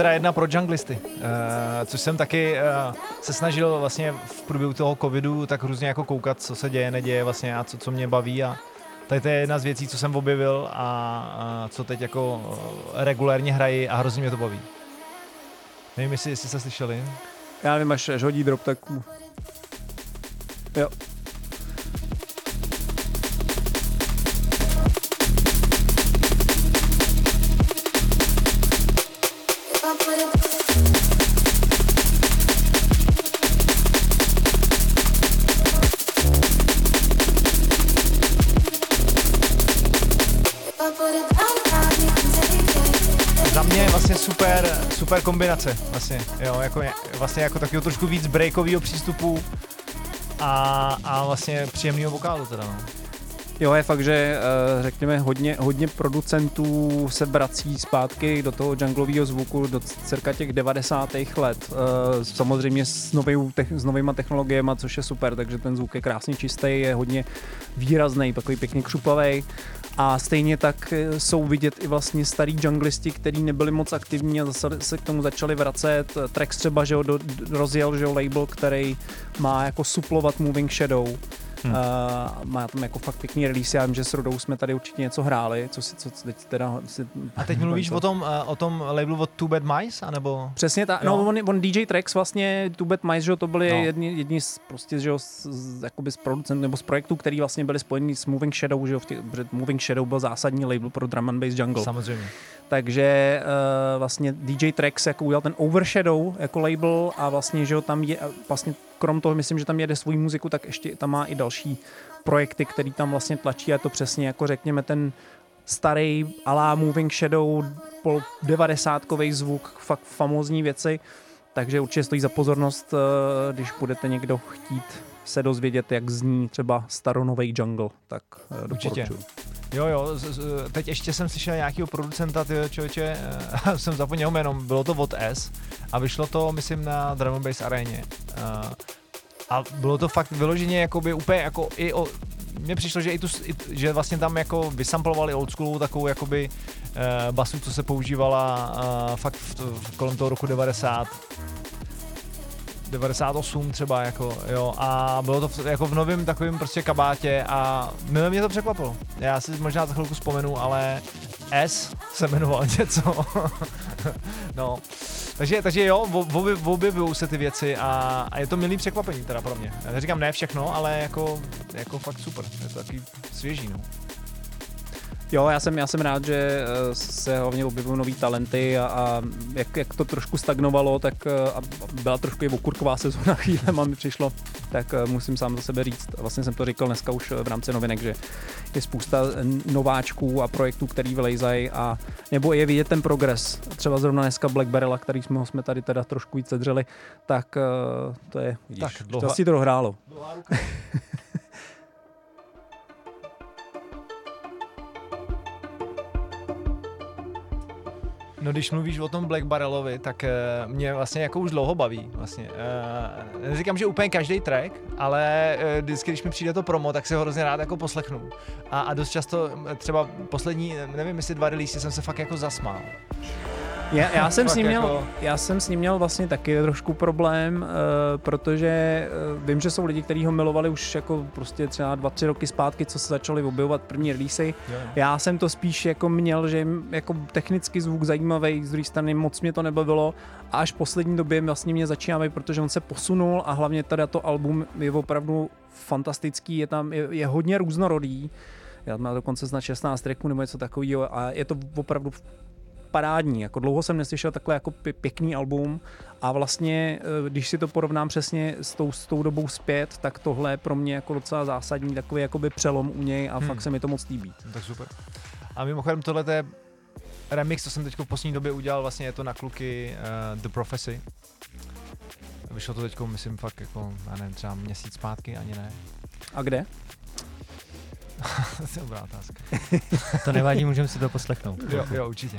Teda jedna pro junglisty, uh, což jsem taky uh, se snažil vlastně v průběhu toho covidu tak různě jako koukat, co se děje, neděje vlastně a co, co mě baví a tady to je jedna z věcí, co jsem objevil a, co teď jako uh, regulérně hraji a hrozně mě to baví. Nevím, jestli, jestli jste slyšeli. Já nevím, až, až hodí drop, tak... Jo. Super, kombinace, vlastně, jo, jako, vlastně jako takového trošku víc breakového přístupu a, a vlastně příjemného vokálu teda, no. Jo, je fakt, že eh, řekněme hodně, hodně producentů se vrací zpátky do toho junglového zvuku do cirka těch 90. let. Eh, samozřejmě s, nový, s novýma technologiemi, což je super, takže ten zvuk je krásně čistý, je hodně výrazný, takový pěkně křupavý. A stejně tak eh, jsou vidět i vlastně starý junglisti, kteří nebyli moc aktivní a zase se k tomu začali vracet. Trax třeba, že ho do, rozjel, že ho label, který má jako suplovat Moving Shadow Hmm. Uh, má tam jako fakt pěkný release, já vím, že s Rodou jsme tady určitě něco hráli, co si, co teď teda si, A teď mluvíš o tom, uh, o tom labelu od Two Bad Mice, anebo? Přesně tak, no on, on, DJ Trax vlastně, Two Bad Mice, že to byli no. jedni, jedni z, prostě, že z, z, jakoby z producentů, nebo z projektů, který vlastně byli spojeni s Moving Shadow, že jo, Moving Shadow byl zásadní label pro drum and bass jungle. Samozřejmě. Takže uh, vlastně DJ Trax jako udělal ten Overshadow jako label a vlastně, že jo, tam je, vlastně krom toho, myslím, že tam jede svou muziku, tak ještě tam má i další projekty, který tam vlastně tlačí a to přesně jako řekněme ten starý alá Moving Shadow pol 90 zvuk, fakt famózní věci, takže určitě stojí za pozornost, eh, když budete někdo chtít se dozvědět, jak zní třeba staronový jungle, tak eh, Určitě. Jo, jo, z, z, teď ještě jsem slyšel nějakého producenta, ty člověče, uh, jsem zapomněl jméno, bylo to od S a vyšlo to, myslím, na Drum Bass aréně. Uh, a bylo to fakt vyloženě jakoby úplně jako i o, mně přišlo, že i tu, i, že vlastně tam jako vysamplovali oldschoolovou takovou jakoby uh, basu, co se používala uh, fakt v, v, kolem toho roku 90 98 třeba, jako, jo, a bylo to v, jako v novém takovém prostě kabátě a milé mě to překvapilo. Já si možná za chvilku vzpomenu, ale S se jmenoval něco. no, takže, takže jo, objevují se ty věci a, a, je to milý překvapení teda pro mě. Já neříkám ne všechno, ale jako, jako fakt super. Je to takový svěží, no. Jo, já jsem, já jsem rád, že eh, se hlavně objevují nový talenty a, a jak, jak, to trošku stagnovalo, tak eh, a byla trošku i okurková sezóna chvíle, mi přišlo, tak eh, musím sám za sebe říct, vlastně jsem to říkal dneska už v rámci novinek, že je spousta nováčků a projektů, který vylejzají a nebo je vidět ten progres. Třeba zrovna dneska Black Barrela, který jsme, jsme tady teda trošku víc sedřeli, tak to je, vidíš, tak, dlouhá, to si to dohrálo. No když mluvíš o tom Black Barrelovi, tak uh, mě vlastně jako už dlouho baví. Vlastně. Uh, neříkám, že úplně každý track, ale uh, vždycky, když mi přijde to promo, tak si ho hrozně rád jako poslechnu. A, a dost často, třeba poslední, nevím, jestli dva release jsem se fakt jako zasmál. Já, já, jsem s ním měl, jako... já jsem s ním měl vlastně taky trošku problém, uh, protože uh, vím, že jsou lidi, kteří ho milovali už jako prostě třeba dva, tři roky zpátky, co se začali objevovat první releasy. Já jsem to spíš jako měl, že jako technicky zvuk zajímavý, z druhé strany moc mě to nebavilo a až v poslední době vlastně mě začíná protože on se posunul a hlavně teda to album je opravdu fantastický, je tam, je, je hodně různorodý. Já mám dokonce snad 16 tracků nebo něco takového a je to opravdu parádní. Jako dlouho jsem neslyšel takhle jako pěkný album a vlastně, eh, když si to porovnám přesně s tou, s tou dobou zpět, tak tohle je pro mě jako docela zásadní takový jakoby přelom u něj a hmm. fakt se mi to moc líbí. Tak super. A mimochodem tohle je remix, co jsem teď v poslední době udělal, vlastně je to na kluky uh, The Prophecy. Vyšlo to teď, myslím, fakt jako, já nevím, třeba měsíc zpátky, ani ne. A kde? to je dobrá otázka. to nevadí, můžeme si to poslechnout. Jo, jo, určitě.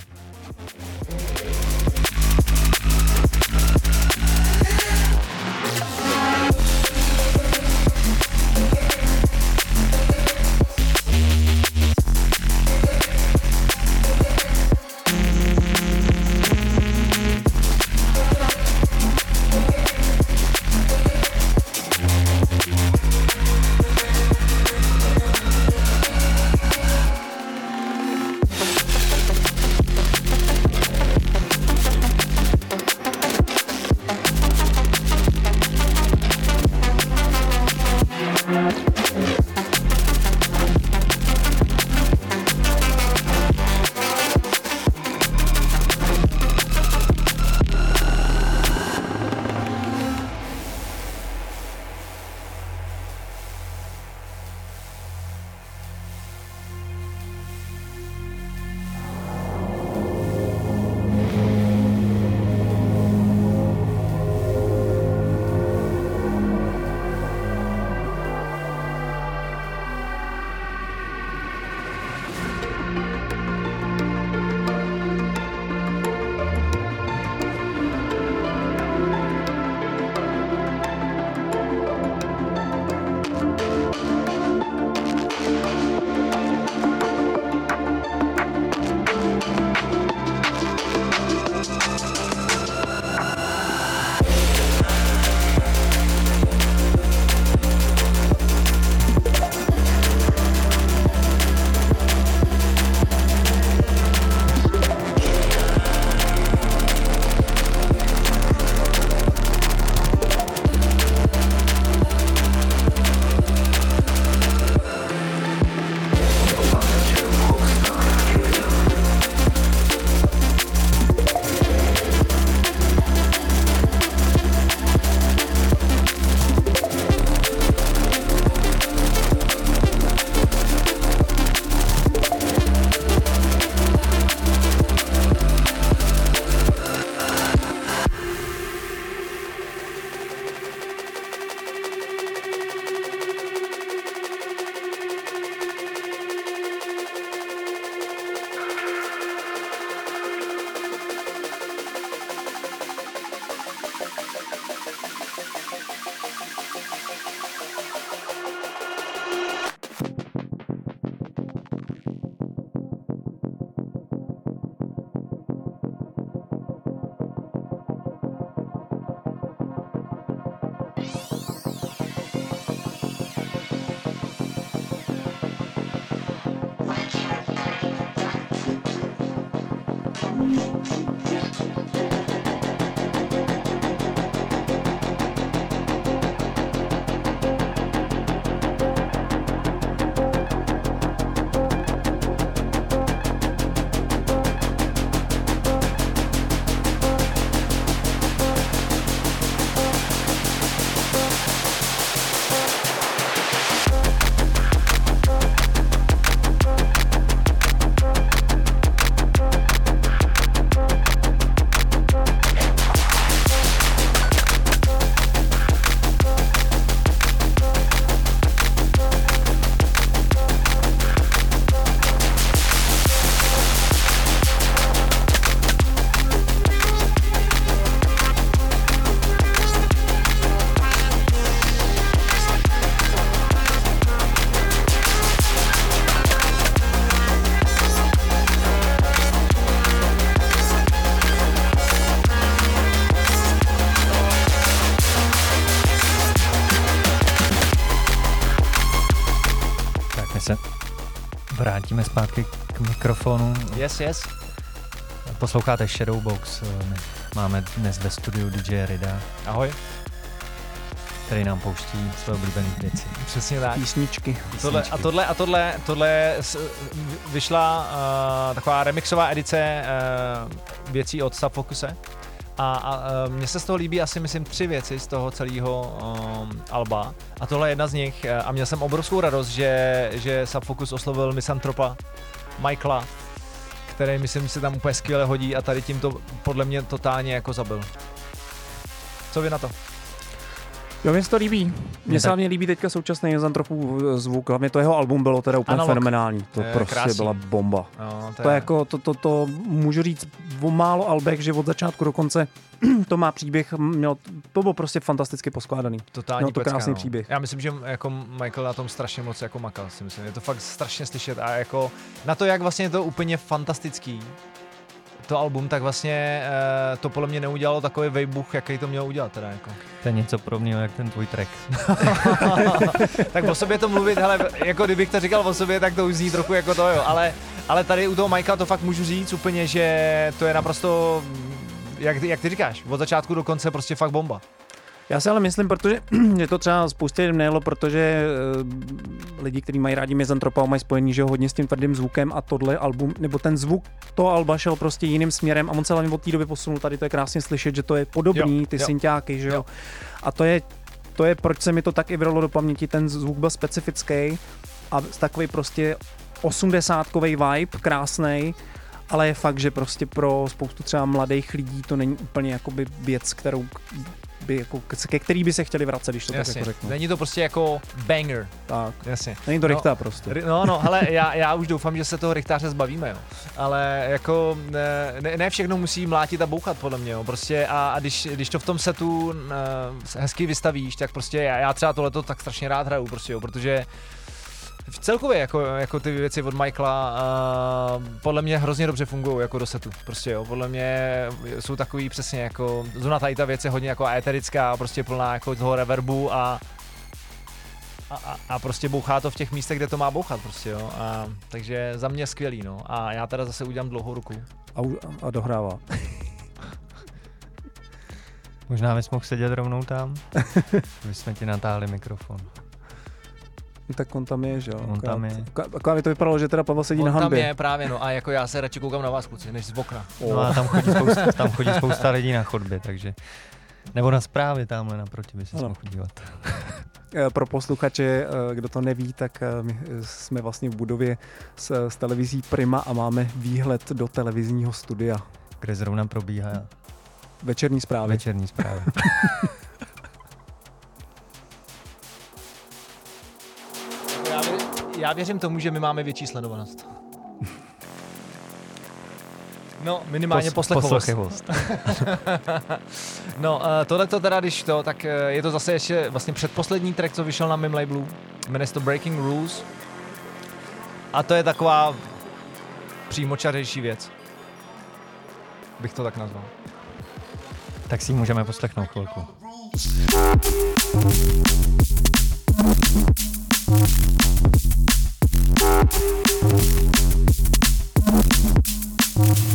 Zpátky k mikrofonu. Yes, yes. Posloucháte Shadowbox. Máme dnes ve studiu DJ Rida. Ahoj. Který nám pouští své oblíbené věci. Přesně tak. Písničky. Tohle, a tohle, a tohle, tohle s- vyšla uh, taková remixová edice uh, věcí od Subfocuse. A, a mně se z toho líbí asi, myslím, tři věci z toho celého um, alba. A tohle je jedna z nich. eh, A měl jsem obrovskou radost, že, že Subfocus oslovil Misantropa Michaela, který, myslím, se tam úplně skvěle hodí a tady tím to podle mě totálně jako zabil. Co vy na to? Jo, mně se to líbí. Mně Mně se hlavně líbí teďka současný Zantropův zvuk, hlavně to jeho album bylo teda úplně Analog. fenomenální. To Je prostě krásný. byla bomba. No, To je jako, to, to, to můžu říct o málo albech, že od začátku do konce to má příběh, měl, to bylo prostě fantasticky poskládaný. Totální Mělo to pecka, krásný no. příběh. Já myslím, že jako Michael na tom strašně moc jako makal, si myslím. Je to fakt strašně slyšet a jako na to, jak vlastně je to úplně fantastický, to album, tak vlastně eh, to podle mě neudělalo takový vejbuch, jaký to mělo udělat teda jako. To je něco podobného, jak ten tvůj track. tak o sobě to mluvit, hele, jako kdybych to říkal o sobě, tak to už zní trochu jako to, jo, ale, ale tady u toho Michaela to fakt můžu říct úplně, že to je naprosto, jak, jak ty říkáš, od začátku do konce prostě fakt bomba. Já si ale myslím, protože je to třeba spoustě lidem nejelo, protože uh, lidi, kteří mají rádi Mizantropa, mají spojený, že ho hodně s tím tvrdým zvukem a tohle album, nebo ten zvuk toho alba šel prostě jiným směrem a on se hlavně od té doby posunul. Tady to je krásně slyšet, že to je podobný, Jo, ty jo. synťáky, že jo. A to je, to je, proč se mi to tak i vralo do paměti, ten zvuk byl specifický a takový prostě osmdesátkový vibe, krásný, ale je fakt, že prostě pro spoustu třeba mladých lidí to není úplně jakoby věc, kterou by jako, ke který by se chtěli vracet, když to Jasně, tak jako řeknu. není to prostě jako banger. Tak. Jasně. Není to No, rychta prostě. No, no, hele, já, já už doufám, že se toho rychtáře zbavíme, jo. Ale jako ne, ne, všechno musí mlátit a bouchat, podle mě, jo. Prostě a, a když, když to v tom setu eh, hezky vystavíš, tak prostě já, já třeba tohleto tak strašně rád hraju, prostě, jo, protože v celkově jako, jako ty věci od Michaela uh, podle mě hrozně dobře fungují jako do setu. Prostě jo, podle mě jsou takový přesně jako, zóna tady ta věc je hodně jako éterická, prostě plná jako toho reverbu a a, a, a prostě bouchá to v těch místech, kde to má bouchat prostě, jo. A, takže za mě skvělý, no. A já teda zase udělám dlouhou ruku. A, u- a dohrává. Možná bys mohl sedět rovnou tam? My jsme ti natáhli mikrofon. No, tak on tam je, že jo. On Akorát- tam je. akorát- mi to vypadalo, že teda Pavel sedí On na tam hanbě. je právě, no. A jako já se radši koukám na vás, kluci, než z okna. No a tam chodí spousta, tam chodí spousta lidí na chodbě, takže... Nebo na zprávy tamhle naproti by se mohl dívat. Eh, Pro posluchače, eh, kdo to neví, tak eh, my jsme vlastně v budově s, s televizí Prima a máme výhled do televizního studia. Kde zrovna probíhá Večerní zprávy. večerní zprávy. já věřím tomu, že my máme větší sledovanost. No, minimálně Pos- poslechovost. poslechivost. no, uh, tohle to teda, když to, tak uh, je to zase ještě vlastně předposlední track, co vyšel na mém labelu. Jmenuje se to Breaking Rules. A to je taková přímočařejší věc. Bych to tak nazval. tak si ji můžeme poslechnout chvilku. Thank you.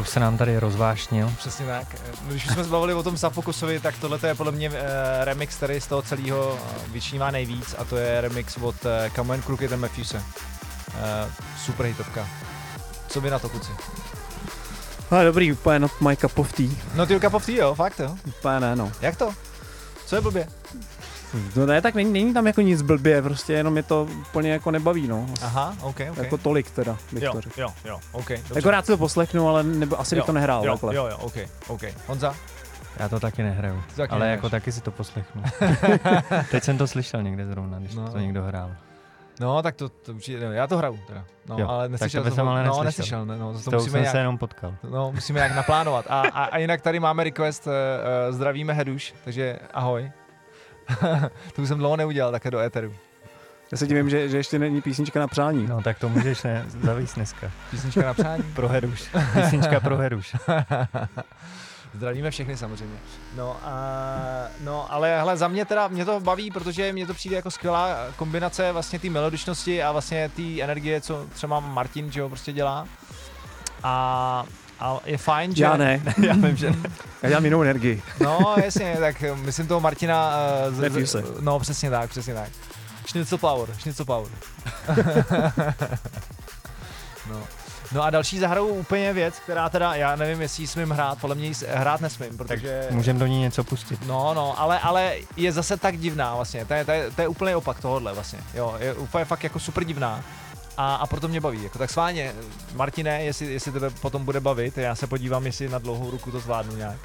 Už se nám tady rozvášnil. Přesně tak. Když už jsme se bavili o tom Sapokusovi, tak tohle je podle mě uh, remix, který z toho celého uh, vyčnívá nejvíc a to je remix od uh, Come Crooked and Matthewse. Super hitovka. Co by na to, kluci? Ale dobrý, úplně not my cup of tea. No ty cup of tea, jo, fakt jo. Úplně ne, no. Jak to? Co je blbě? No ne, tak není, není tam jako nic blbě, prostě jenom je to úplně jako nebaví, no. Aha, ok, ok. Jako tolik teda, bych jo, to řekl. jo, jo, ok. Dobře. Jako rád si to poslechnu, ale nebo, asi bych Jo, to nehrál jo, takhle. Jo, jo, ok, ok. Honza? Já to taky nehraju, taky ale nehraješ. jako taky si to poslechnu. Teď jsem to slyšel někde zrovna, když No. to někdo hrál. No, tak to, to určitě, no, já to hraju teda. No, Jo, ale tak neslyšel tebe jsem, jsem ale No, neslyšel. neslyšel, ne, no, to, to tou musíme jsem nějak, se jenom potkal. No, musíme nějak naplánovat. A, a, a jinak tady máme request, uh, zdravíme Heduš, takže ahoj. to už jsem dlouho neudělal, také do éteru. Já se divím, že, že ještě není písnička na přání. No tak to můžeš ne, zavíst dneska. Písnička na přání? Pro Heruš. Písnička pro Heruš. Zdravíme všechny samozřejmě. No, a, no, ale hele, za mě teda, mě to baví, protože mě to přijde jako skvělá kombinace vlastně té melodičnosti a vlastně té energie, co třeba Martin, že jo, prostě dělá. A, a je fajn, že... Já ne. Já vím, že ne. Já dělám jinou energii. No, jasně, tak myslím toho Martina... Uh, z, Matthewse. z, no, přesně tak, přesně tak. Schnitzel Power, Schnitzel Power. no. no a další zahrou úplně věc, která teda, já nevím, jestli smím hrát, podle mě hrát nesmím, protože... Můžeme do ní něco pustit. No, no, ale, ale je zase tak divná vlastně, to je, to je, to je úplný opak tohohle vlastně, jo, je úplně fakt jako super divná. A, a proto mě baví. Jako tak sváně, Martine, jestli, jestli tebe potom bude bavit, já se podívám, jestli na dlouhou ruku to zvládnu nějak.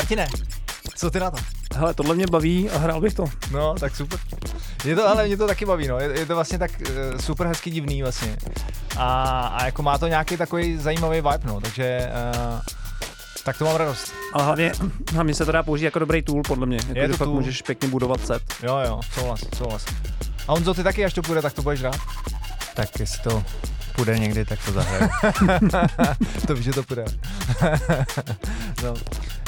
Martine, co ty na to? Hele, tohle mě baví a hrál bych to. No, tak super. Je to, ale mě to taky baví, no. Je, je to vlastně tak uh, super hezky divný vlastně. A, a jako má to nějaký takový zajímavý vibe, no, takže uh, tak to mám radost. Ale hlavně, hlavně se to dá použít jako dobrý tool, podle mě. Jako, Je to fakt tool. můžeš pěkně budovat set. Jo, jo, souhlas, souhlas. A Honzo, ty taky, až to půjde, tak to budeš rád? Tak jestli to půjde někdy, tak to zahraju. to víš, že to půjde. no.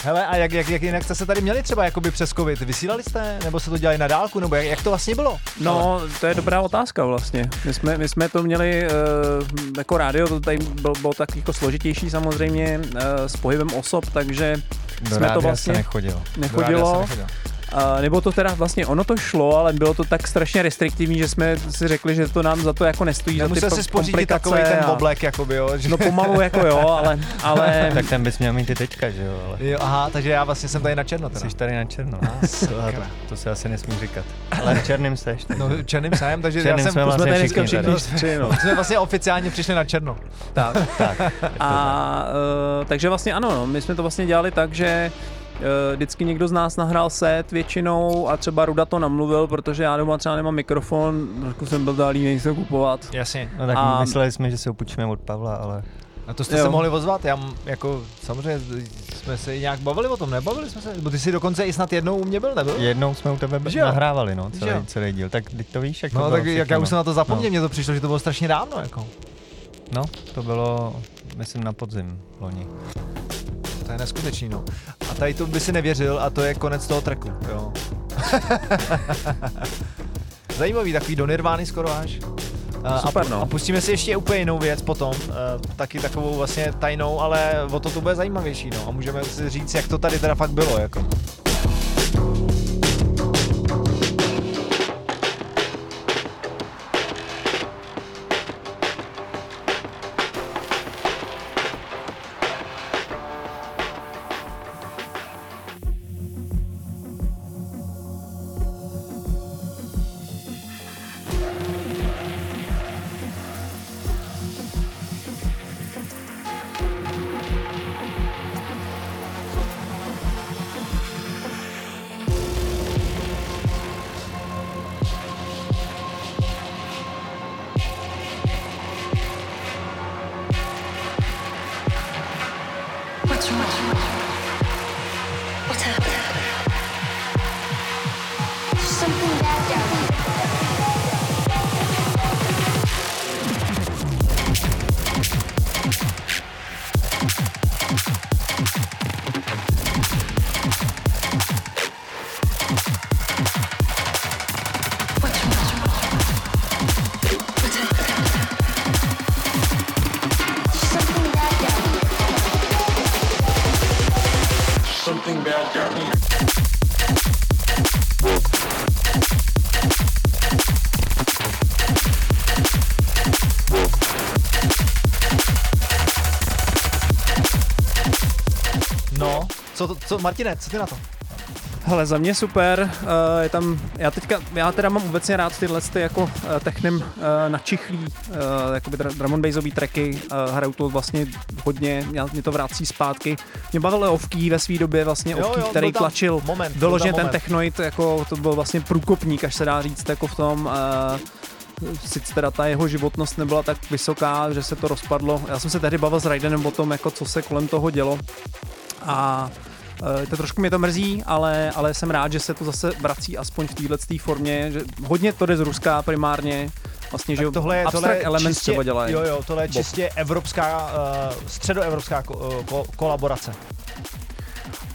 Hele, a jak, jak, jak jinak jste se tady měli třeba jakoby přes covid? Vysílali jste? Nebo se to dělali na dálku? Nebo jak, jak to vlastně bylo? No, to je dobrá otázka vlastně. My jsme, my jsme to měli uh, jako rádio, to tady bylo, bylo tak jako složitější samozřejmě uh, s pohybem osob, takže Do jsme to se vlastně nechodilo. Do se nechodilo. Uh, nebo to teda vlastně ono to šlo, ale bylo to tak strašně restriktivní, že jsme si řekli, že to nám za to jako nestojí. za ty Nemusel si spořídit takový ten a- boblek, jakoby, jo? Že... No pomalu jako jo, ale, ale tak ten bys měl mít ty teďka, že jo? Ale Jo, aha, takže já vlastně jsem tady na černo teda. jsi tady na černo. Ah, to, to se asi nesmí říkat. Ale černým seš. tak. No, černým jsem, takže Černým já jsem... jsme vlastně tady dneska všichni všichni tři, no. Jsme vlastně oficiálně přišli na černo. Tak. Tak, A uh, takže vlastně ano, no, my jsme to vlastně dělali tak, že vždycky někdo z nás nahrál set většinou a třeba Ruda to namluvil, protože já doma třeba nemám mikrofon, trošku jsem byl dálý, nejsem kupovat. Jasně. No tak A- mysleli jsme, že se upůjčíme od Pavla, ale A to jste Jo. se mohli ozvat? Já jako, samozřejmě jsme se nějak bavili o tom, nebavili jsme se? Bo ty jsi dokonce i snad jednou u mě byl, nebyl? jednou jsme u tebe Že nahrávali, no, celý, celý díl. Tak teď to víš, jak to No bylo tak jak já už jsem na to zapomněl, No. mně to přišlo, že to bylo strašně dávno, jako. No, to bylo, myslím, na podzim loni. To je neskutečný, no. A tady to by si nevěřil a to je konec toho tracku, jo. Zajímavý, takový do Nirvány skoro až. A, Super, a, no. a pustíme si ještě úplně jinou věc potom, uh, taky takovou vlastně tajnou, ale o to to bude zajímavější, no. A můžeme si říct, jak to tady teda fakt bylo, jako. Co, to, co Martine, co ty na to? Hele, za mě super, uh, je tam, já teďka, já teda mám obecně rád tyhle ty jako uh, technem načichlý, uh, jakoby drum and bassový tracky, hrajou to vlastně hodně, mě, to vrací zpátky. Mě bavily ovký ve své době, vlastně Jo, ovký, jo, který byl tam tlačil moment, vyloženě ten moment. technoid, jako to byl vlastně průkopník, až se dá říct, jako v tom, sice teda ta jeho životnost nebyla tak vysoká, že se to rozpadlo. Já jsem se tehdy bavil s Raidenem o tom, jako co se kolem toho dělo. A eh, to trošku mě to mrzí, ale, ale jsem rád, že se to zase vrací aspoň v této formě, že hodně to jde z Ruska primárně, vlastně, že tohle je, tohle Elements čistě, třeba dělají. Jo, jo, tohle je Bob. čistě evropská, uh, středoevropská ko, uh, ko, kolaborace.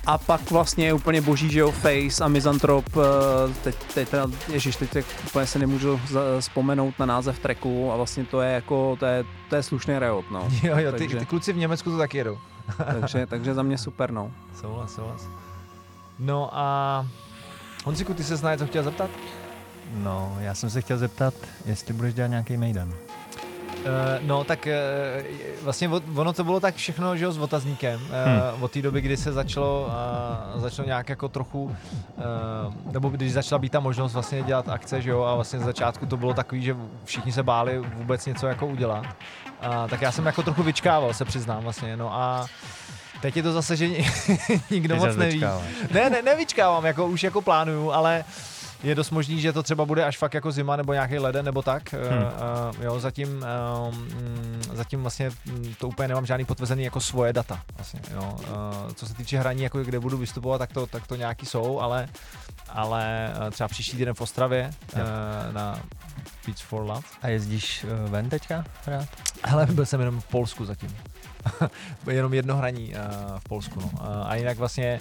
A pak vlastně je úplně boží, že jo, Face a Misantrop, eh, teď, teď teda, ježiš, teď tak úplně se nemůžu za, vzpomenout na název tracku a vlastně to je jako, to je, to je slušný reot, no. Jo, jo, ty, takže, ty kluci v Německu to taky jedou. takže, takže za mě super, no. Souhlas, souhlas. No a Honziku, ty se na něco chtěl zeptat? No, já jsem se chtěl zeptat, jestli budeš dělat nějaký Mejdan. Uh, no, tak uh, vlastně ono to bylo tak všechno, že jo, s otazníkem. Uh, Hmm. Od té doby, kdy se začalo, uh, začalo nějak jako trochu, uh, nebo když začala být ta možnost vlastně dělat akce, že jo, a vlastně z začátku to bylo takový, že všichni se báli vůbec něco jako udělat. Uh, tak já jsem jako trochu vyčkával, se přiznám vlastně, no a teď je to zase, že nikdo Ty moc neví. vyčkáváš. Ne, ne, nevyčkávám, jako už jako plánuju, ale je dost možný, že to třeba bude až fakt jako zima nebo nějaký leden nebo tak. Hmm. Uh, jo, zatím, um, zatím vlastně to úplně nemám žádný potvrzený jako svoje data. Vlastně, jo. Uh, co se týče hraní, jako kde budu vystupovat, tak to, tak to nějaký jsou, ale, ale uh, třeba příští týden v Ostravě uh, na Beach for Love. A jezdíš uh, ven teďka hrát? Hele, byl jsem jenom v Polsku zatím. jenom jedno hraní uh, v Polsku. No. Uh, a jinak vlastně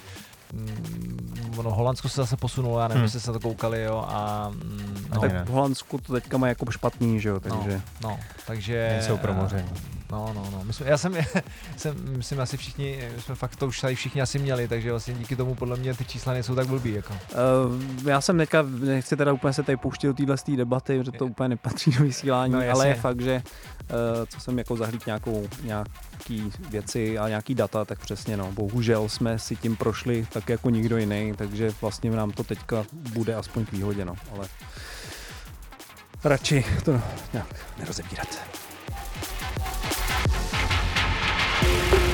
mm, ono Holandsko se zase posunulo, já nevím, Hmm. jestli se to koukali, jo, a mm, no, tak v Holandsku to teďka má jako špatný, že jo, takže... No, no takže... Nejsou promoření. No, no, no. My jsme, já jsem, jsem, myslím, asi všichni, my jsme fakt to už tady všichni asi měli, takže vlastně díky tomu podle mě ty čísla nejsou tak blbý, jako. Uh, já jsem teďka, nechci teda úplně se tady pouštět do téhle té debaty, protože to úplně nepatří do vysílání, No, no, jasně. ale je fakt, že uh, co jsem jako zahlíd nějakou, nějaký věci a nějaký data, tak přesně no, bohužel jsme si tím prošli tak jako nikdo jiný, takže vlastně nám to teďka bude aspoň k výhodě, no, ale radši to nějak nerozebírat. Tak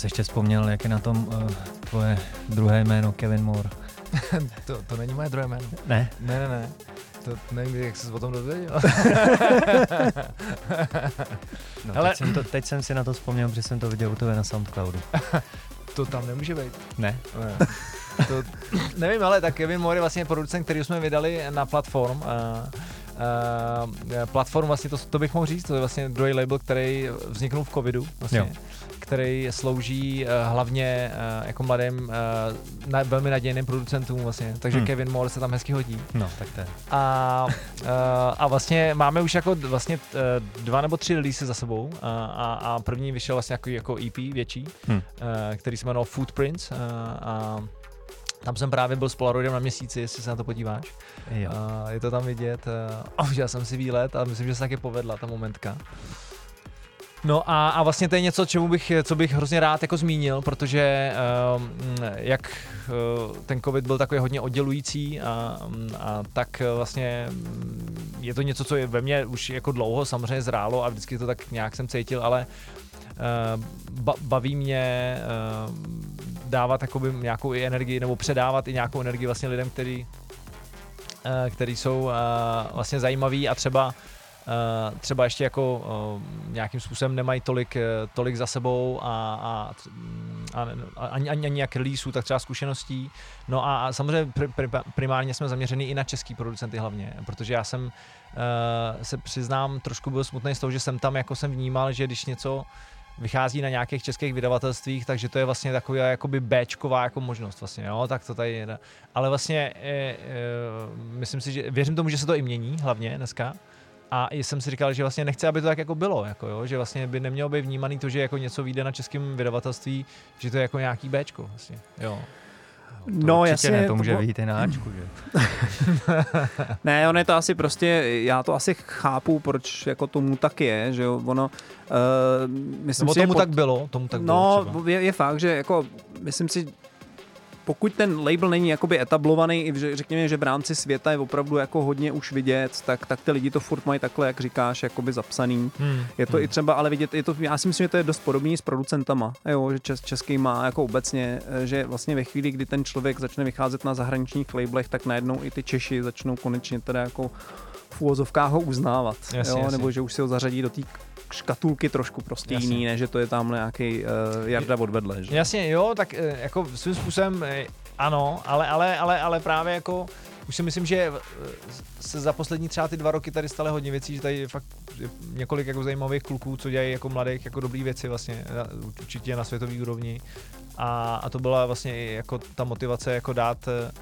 se ještě vzpomněl, jak je na tom uh, tvoje druhé jméno Kevin Moore. to, to není moje druhé jméno. Ne? Ne, ne, ne. To nevím, jak jsi o tom dozvěděl. No, Hele, teď, jsem to, teď jsem si na to vzpomněl, protože jsem to viděl u tebe na Soundcloudu. to tam nemůže být. Ne? ne. To, nevím, ale tak Kevin Moore je vlastně producent, který jsme vydali na platform. Uh, uh, platform vlastně, to, to bych mohl říct, to je vlastně druhý label, který vzniknul v covidu, vlastně, Jo. Který slouží uh, hlavně uh, jako mladým, uh, na, velmi nadějným producentům vlastně, takže Hmm. Kevin Moore se tam hezky hodí. No, tak to je. A, uh, a vlastně máme už jako vlastně dva nebo tři release za sebou uh, a, a první vyšel vlastně jako, jako EP větší, Hmm. uh, který se jmenoval Footprints uh, a tam jsem právě byl s Polaroidem na měsíci, jestli se na to podíváš. Jo. Uh, je to tam vidět. Uh, udělal jsem si výlet a myslím, že se taky povedla ta momentka. No a, a vlastně to je něco, čemu bych, co bych hrozně rád jako zmínil, protože um, jak uh, ten covid byl takový hodně oddělující a, a tak uh, vlastně mm, je to něco, co je ve mně už jako dlouho samozřejmě zrálo a vždycky to tak nějak jsem cítil, ale uh, ba- baví mě uh, dávat jakoby nějakou i energii nebo předávat i nějakou energii vlastně lidem, který, uh, který jsou uh, vlastně zajímaví a třeba Uh, třeba ještě jako uh, nějakým způsobem nemají tolik, uh, tolik za sebou a, a, a, a ani, ani, ani jak releaseů, tak třeba zkušeností. No a, a samozřejmě pri, pri, primárně jsme zaměření i na český producenty hlavně, protože já jsem se přiznám trošku byl smutný z toho, že jsem tam jako jsem vnímal, že když něco vychází na nějakých českých vydavatelstvích, takže to je vlastně taková jakoby Bčková jako možnost vlastně, jo, tak to tady je. Ale vlastně e, e, myslím si, že věřím tomu, že se to i mění hlavně dneska, a jsem si říkal, že vlastně nechci, aby to tak jako bylo, jako jo, že vlastně by nemělo být vnímaný to, že jako něco vyjde na českém vydavatelství, že to je jako nějaký Bčko vlastně, jo. To No, jasně, ne, to to může vyjít i na Ačku, že? ne, on je to asi prostě, já to asi chápu, proč jako tomu tak je, že jo, ono, uh, myslím Nebo si, je tomu tak bylo, tomu tak bylo no, třeba. je, je fakt, že jako, myslím si, pokud ten label není jakoby etablovaný, řekněme, že v rámci světa je opravdu jako hodně už vidět, tak, tak ty lidi to furt mají takhle, jak říkáš, jakoby zapsaný. Hmm, Je to hmm. i třeba, ale vidět, je to, já si myslím, že to je dost podobný s producentama, jo, že čes, český má jako obecně, eh, že vlastně ve chvíli, kdy ten člověk začne vycházet na zahraničních labelech, tak najednou i ty Češi začnou konečně teda jako v úvozovkách ho uznávat, Jasně, jo, jasně. nebo že už si ho zařadí do té škatulky trošku prostě Jasně. jiný, ne, že to je tamhle nějaký uh, Jarda odvedle, že? Jasně, jo, tak eh, jako svým způsobem eh, ano, ale, ale, ale, ale právě jako už si myslím, že eh, se za poslední třeba ty dva roky tady staly hodně věcí, že tady je fakt několik jako zajímavých kluků, co dělají jako mladých jako dobrý věci vlastně, určitě na světové úrovni. A, a to byla vlastně i jako ta motivace jako dát eh,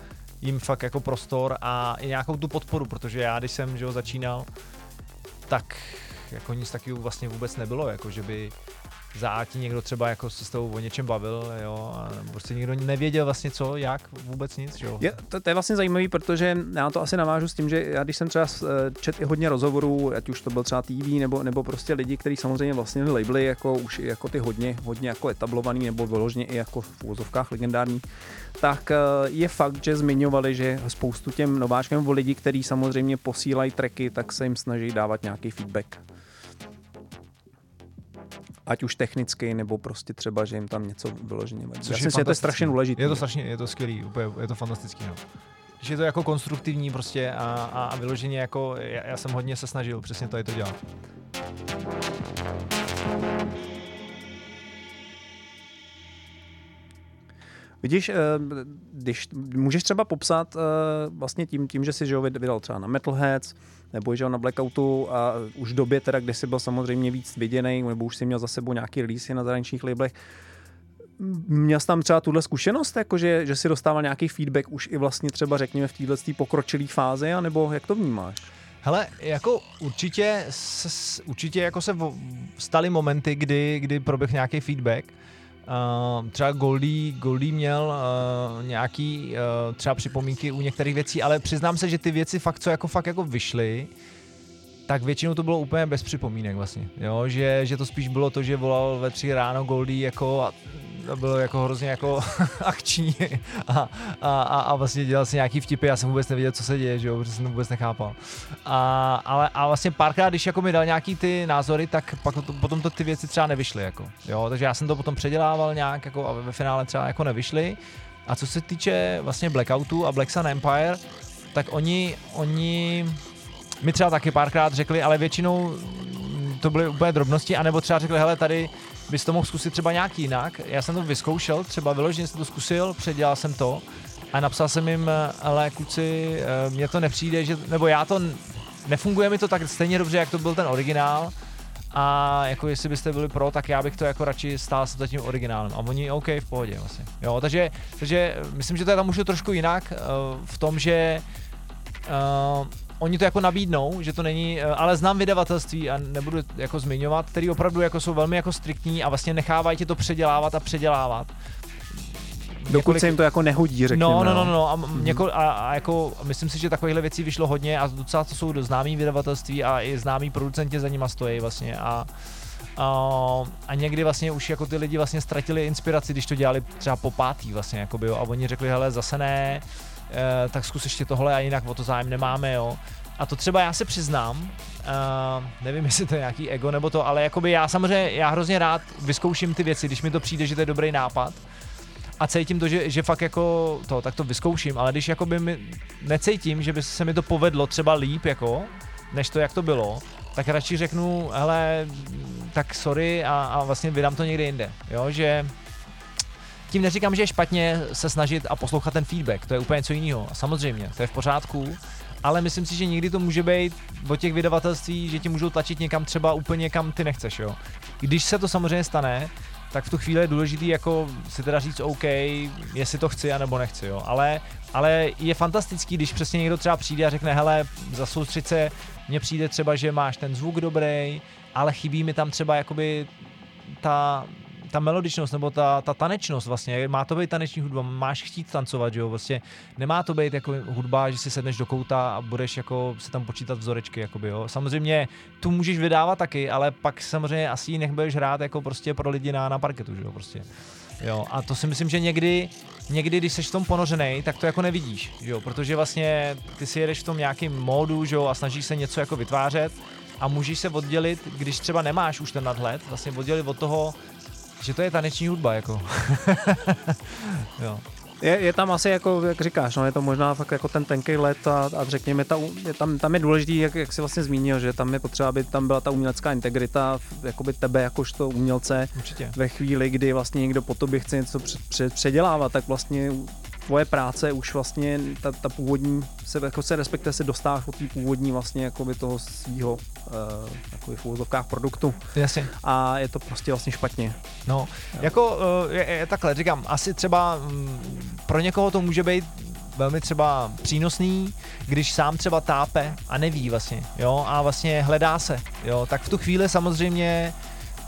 jim fakt jako prostor a i nějakou tu podporu, protože já když jsem že jo, začínal, tak jako nic takového vlastně vůbec nebylo, jako že by za ti někdo třeba jako se s tebou o něčem bavil, jo, a prostě někdo nevěděl vlastně co, jak, vůbec nic, jo. Je, to, to je vlastně zajímavý, protože já to asi navážu s tím, že já když jsem třeba eh, čet i hodně rozhovorů, ať už to byl třeba TV nebo, nebo prostě lidi, kteří samozřejmě vlastně labely jako už jako ty hodně, hodně jako etablovaný nebo vyloženě i jako v úvozovkách legendární, tak eh, je fakt, že zmiňovali, že spoustu těm nováčkům nebo lidi, kteří samozřejmě posílají tracky, tak se jim snaží dávat nějaký feedback. Ať už technicky, nebo prostě třeba, že jim tam něco vyloženě vadí. Já si myslím, že to je strašně důležité. Je to strašně, je to skvělý, úplně, je to fantastický, no. Že je to jako konstruktivní prostě a, a, a vyloženě jako, já, já, jsem hodně se snažil přesně tady to dělat. Vidíš, eh, když můžeš třeba popsat eh, vlastně tím, tím že jsi že vydal třeba na Metalheads, nebo že na Blackoutu a už v době teda, kdy jsi byl samozřejmě víc viděný, nebo už jsi měl za sebou nějaký release na zahraničních labelech, Měl jsi tam třeba tuhle zkušenost, jako že, si dostával nějaký feedback už i vlastně třeba řekněme v této pokročilé fázi, anebo jak to vnímáš? Hele, jako určitě, určitě jako se staly momenty, kdy, kdy proběh nějaký feedback. Uh, třeba Goldie, Goldie měl uh, nějaký uh, třeba připomínky u některých věcí, ale přiznám se, že ty věci fakt, co jako fakt jako vyšly, tak většinou to bylo úplně bez připomínek vlastně, jo, že, že to spíš bylo to, že volal ve tři ráno Goldie jako a to bylo jako hrozně jako akční a, a, a, a, vlastně dělal si nějaký vtipy, já jsem vůbec nevěděl, co se děje, že jo, protože jsem to vůbec nechápal. A, ale, a vlastně párkrát, když jako mi dal nějaký ty názory, tak pak to, potom to ty věci třeba nevyšly, jako, jo, takže já jsem to potom předělával nějak, jako a ve finále třeba jako nevyšly. A co se týče vlastně Blackoutu a Black Sun Empire, tak oni, oni mi třeba taky párkrát řekli, ale většinou to byly úplně drobnosti, anebo třeba řekli, hele, tady bys to mohl zkusit třeba nějak jinak. Já jsem to vyzkoušel, třeba vyloženě jsem to zkusil, předělal jsem to a napsal jsem jim, ale kluci, eh, mně to nepřijde, že, nebo já to, nefunguje mi to tak stejně dobře, jak to byl ten originál, a jako jestli byste byli pro, tak já bych to jako radši stál se za tím originálem. A oni OK, v pohodě vlastně. Jo, takže, takže myslím, že to je tam už trošku jinak uh, v tom, že uh, oni to jako nabídnou, že to není, uh, ale znám vydavatelství a nebudu jako zmiňovat, který opravdu jako jsou velmi jako striktní a vlastně nechávají tě to předělávat a předělávat. Dokud se jim to jako nehodí, řekněme. No, no, no, jo. no, a, mm. něko, a, a jako myslím si, že takovýchhle věcí vyšlo hodně a docela to jsou známý vydavatelství a i známí producenti za nima stojí vlastně a a, a někdy vlastně už jako ty lidi vlastně ztratili inspiraci, když to dělali třeba po pátý vlastně, jakoby, jo, a oni řekli, hele, zase ne, e, tak zkus ještě tohle a jinak o to zájem nemáme, jo. A to třeba já se přiznám, uh, nevím, jestli to je nějaký ego nebo to, ale jakoby já samozřejmě, já hrozně rád vyzkouším ty věci, když mi to přijde, že to je dobrý nápad, a cítím to, že, že fakt jako to, tak to vyzkouším, ale když jakoby mi necítím, že by se mi to povedlo třeba líp jako, než to, jak to bylo, tak radši řeknu, hele, tak sorry a, a vlastně vydám to někde jinde, jo, že tím neříkám, že je špatně se snažit a poslouchat ten feedback, to je úplně něco jiného, samozřejmě, to je v pořádku, ale myslím si, že někdy to může být od těch vydavatelství, že ti můžou tlačit někam třeba úplně kam ty nechceš, jo. Když se to samozřejmě stane, tak v tu chvíli je důležitý jako si teda říct OK, jestli to chci anebo nechci, jo. Ale, ale je fantastický, když přesně někdo třeba přijde a řekne, hele, za soustřed se, mně přijde třeba, že máš ten zvuk dobrý, ale chybí mi tam třeba jakoby ta, ta melodičnost nebo ta, ta tanečnost vlastně, má to být taneční hudba, máš chtít tancovat, že jo, vlastně nemá to být jako hudba, že si sedneš do kouta a budeš jako se tam počítat vzorečky, jakoby, jo. Samozřejmě tu můžeš vydávat taky, ale pak samozřejmě asi nech budeš hrát jako prostě pro lidi na, na parketu, že jo, prostě. Jo, a to si myslím, že někdy, někdy, když jsi v tom ponořený, tak to jako nevidíš, jo, protože vlastně ty si jedeš v tom nějakým módu, jo, a snažíš se něco jako vytvářet a můžeš se oddělit, když třeba nemáš už ten nadhled, vlastně oddělit od toho, že to je taneční hudba, jako. jo. Je, je, tam asi, jako, jak říkáš, no, je to možná fakt jako ten tenký let a, a řekněme, ta, je tam, tam je důležitý, jak, jak jsi vlastně zmínil, že tam je potřeba, aby tam byla ta umělecká integrita, jakoby tebe jakožto umělce Určitě. ve chvíli, kdy vlastně někdo po tobě chce něco před, před, předělávat, tak vlastně tvoje práce už vlastně ta, ta původní, se, jako se respektive se dostáváš od té původní vlastně jakoby toho svého uh, jakoby v úvozovkách produktu. Jasně. A je to prostě vlastně špatně. No, jako uh, je, je, takhle, říkám, asi třeba mm, pro někoho to může být velmi třeba přínosný, když sám třeba tápe a neví vlastně, jo, a vlastně hledá se, jo, tak v tu chvíli samozřejmě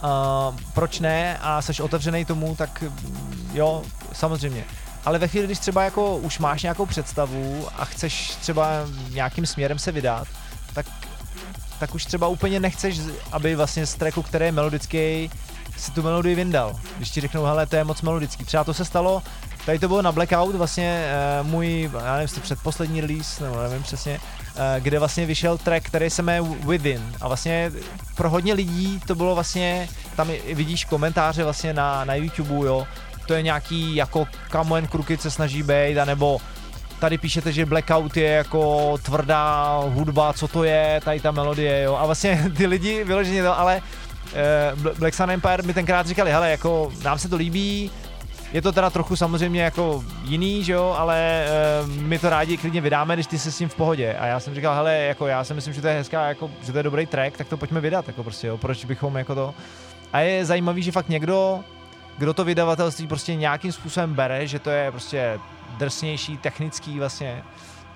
uh, proč ne a seš otevřený tomu, tak mm, jo, samozřejmě. Ale ve chvíli, když třeba jako už máš nějakou představu a chceš třeba nějakým směrem se vydat, tak, tak už třeba úplně nechceš, aby vlastně z tracku, který je melodický, si tu melodii vyndal. Když ti řeknou, hele, to je moc melodický. Třeba to se stalo, tady to bylo na Blackout, vlastně uh, můj, já nevím, jestli předposlední release, nebo nevím přesně, uh, kde vlastně vyšel track, který se jmenuje Within. A vlastně pro hodně lidí to bylo vlastně, tam vidíš komentáře vlastně na, na YouTube, jo, to je nějaký jako kamen kruky se snaží být, anebo tady píšete, že Blackout je jako tvrdá hudba, co to je, tady ta melodie, jo. A vlastně ty lidi vyloženě to, ale uh, Black Sun Empire mi tenkrát říkali, hele, jako nám se to líbí, je to teda trochu samozřejmě jako jiný, že jo, ale uh, my to rádi klidně vydáme, když ty se s tím v pohodě. A já jsem říkal, hele, jako já si myslím, že to je hezká, jako, že to je dobrý track, tak to pojďme vydat, jako prostě, jo, proč bychom jako to... A je zajímavý, že fakt někdo, kdo to vydavatelství prostě nějakým způsobem bere, že to je prostě drsnější, technický vlastně,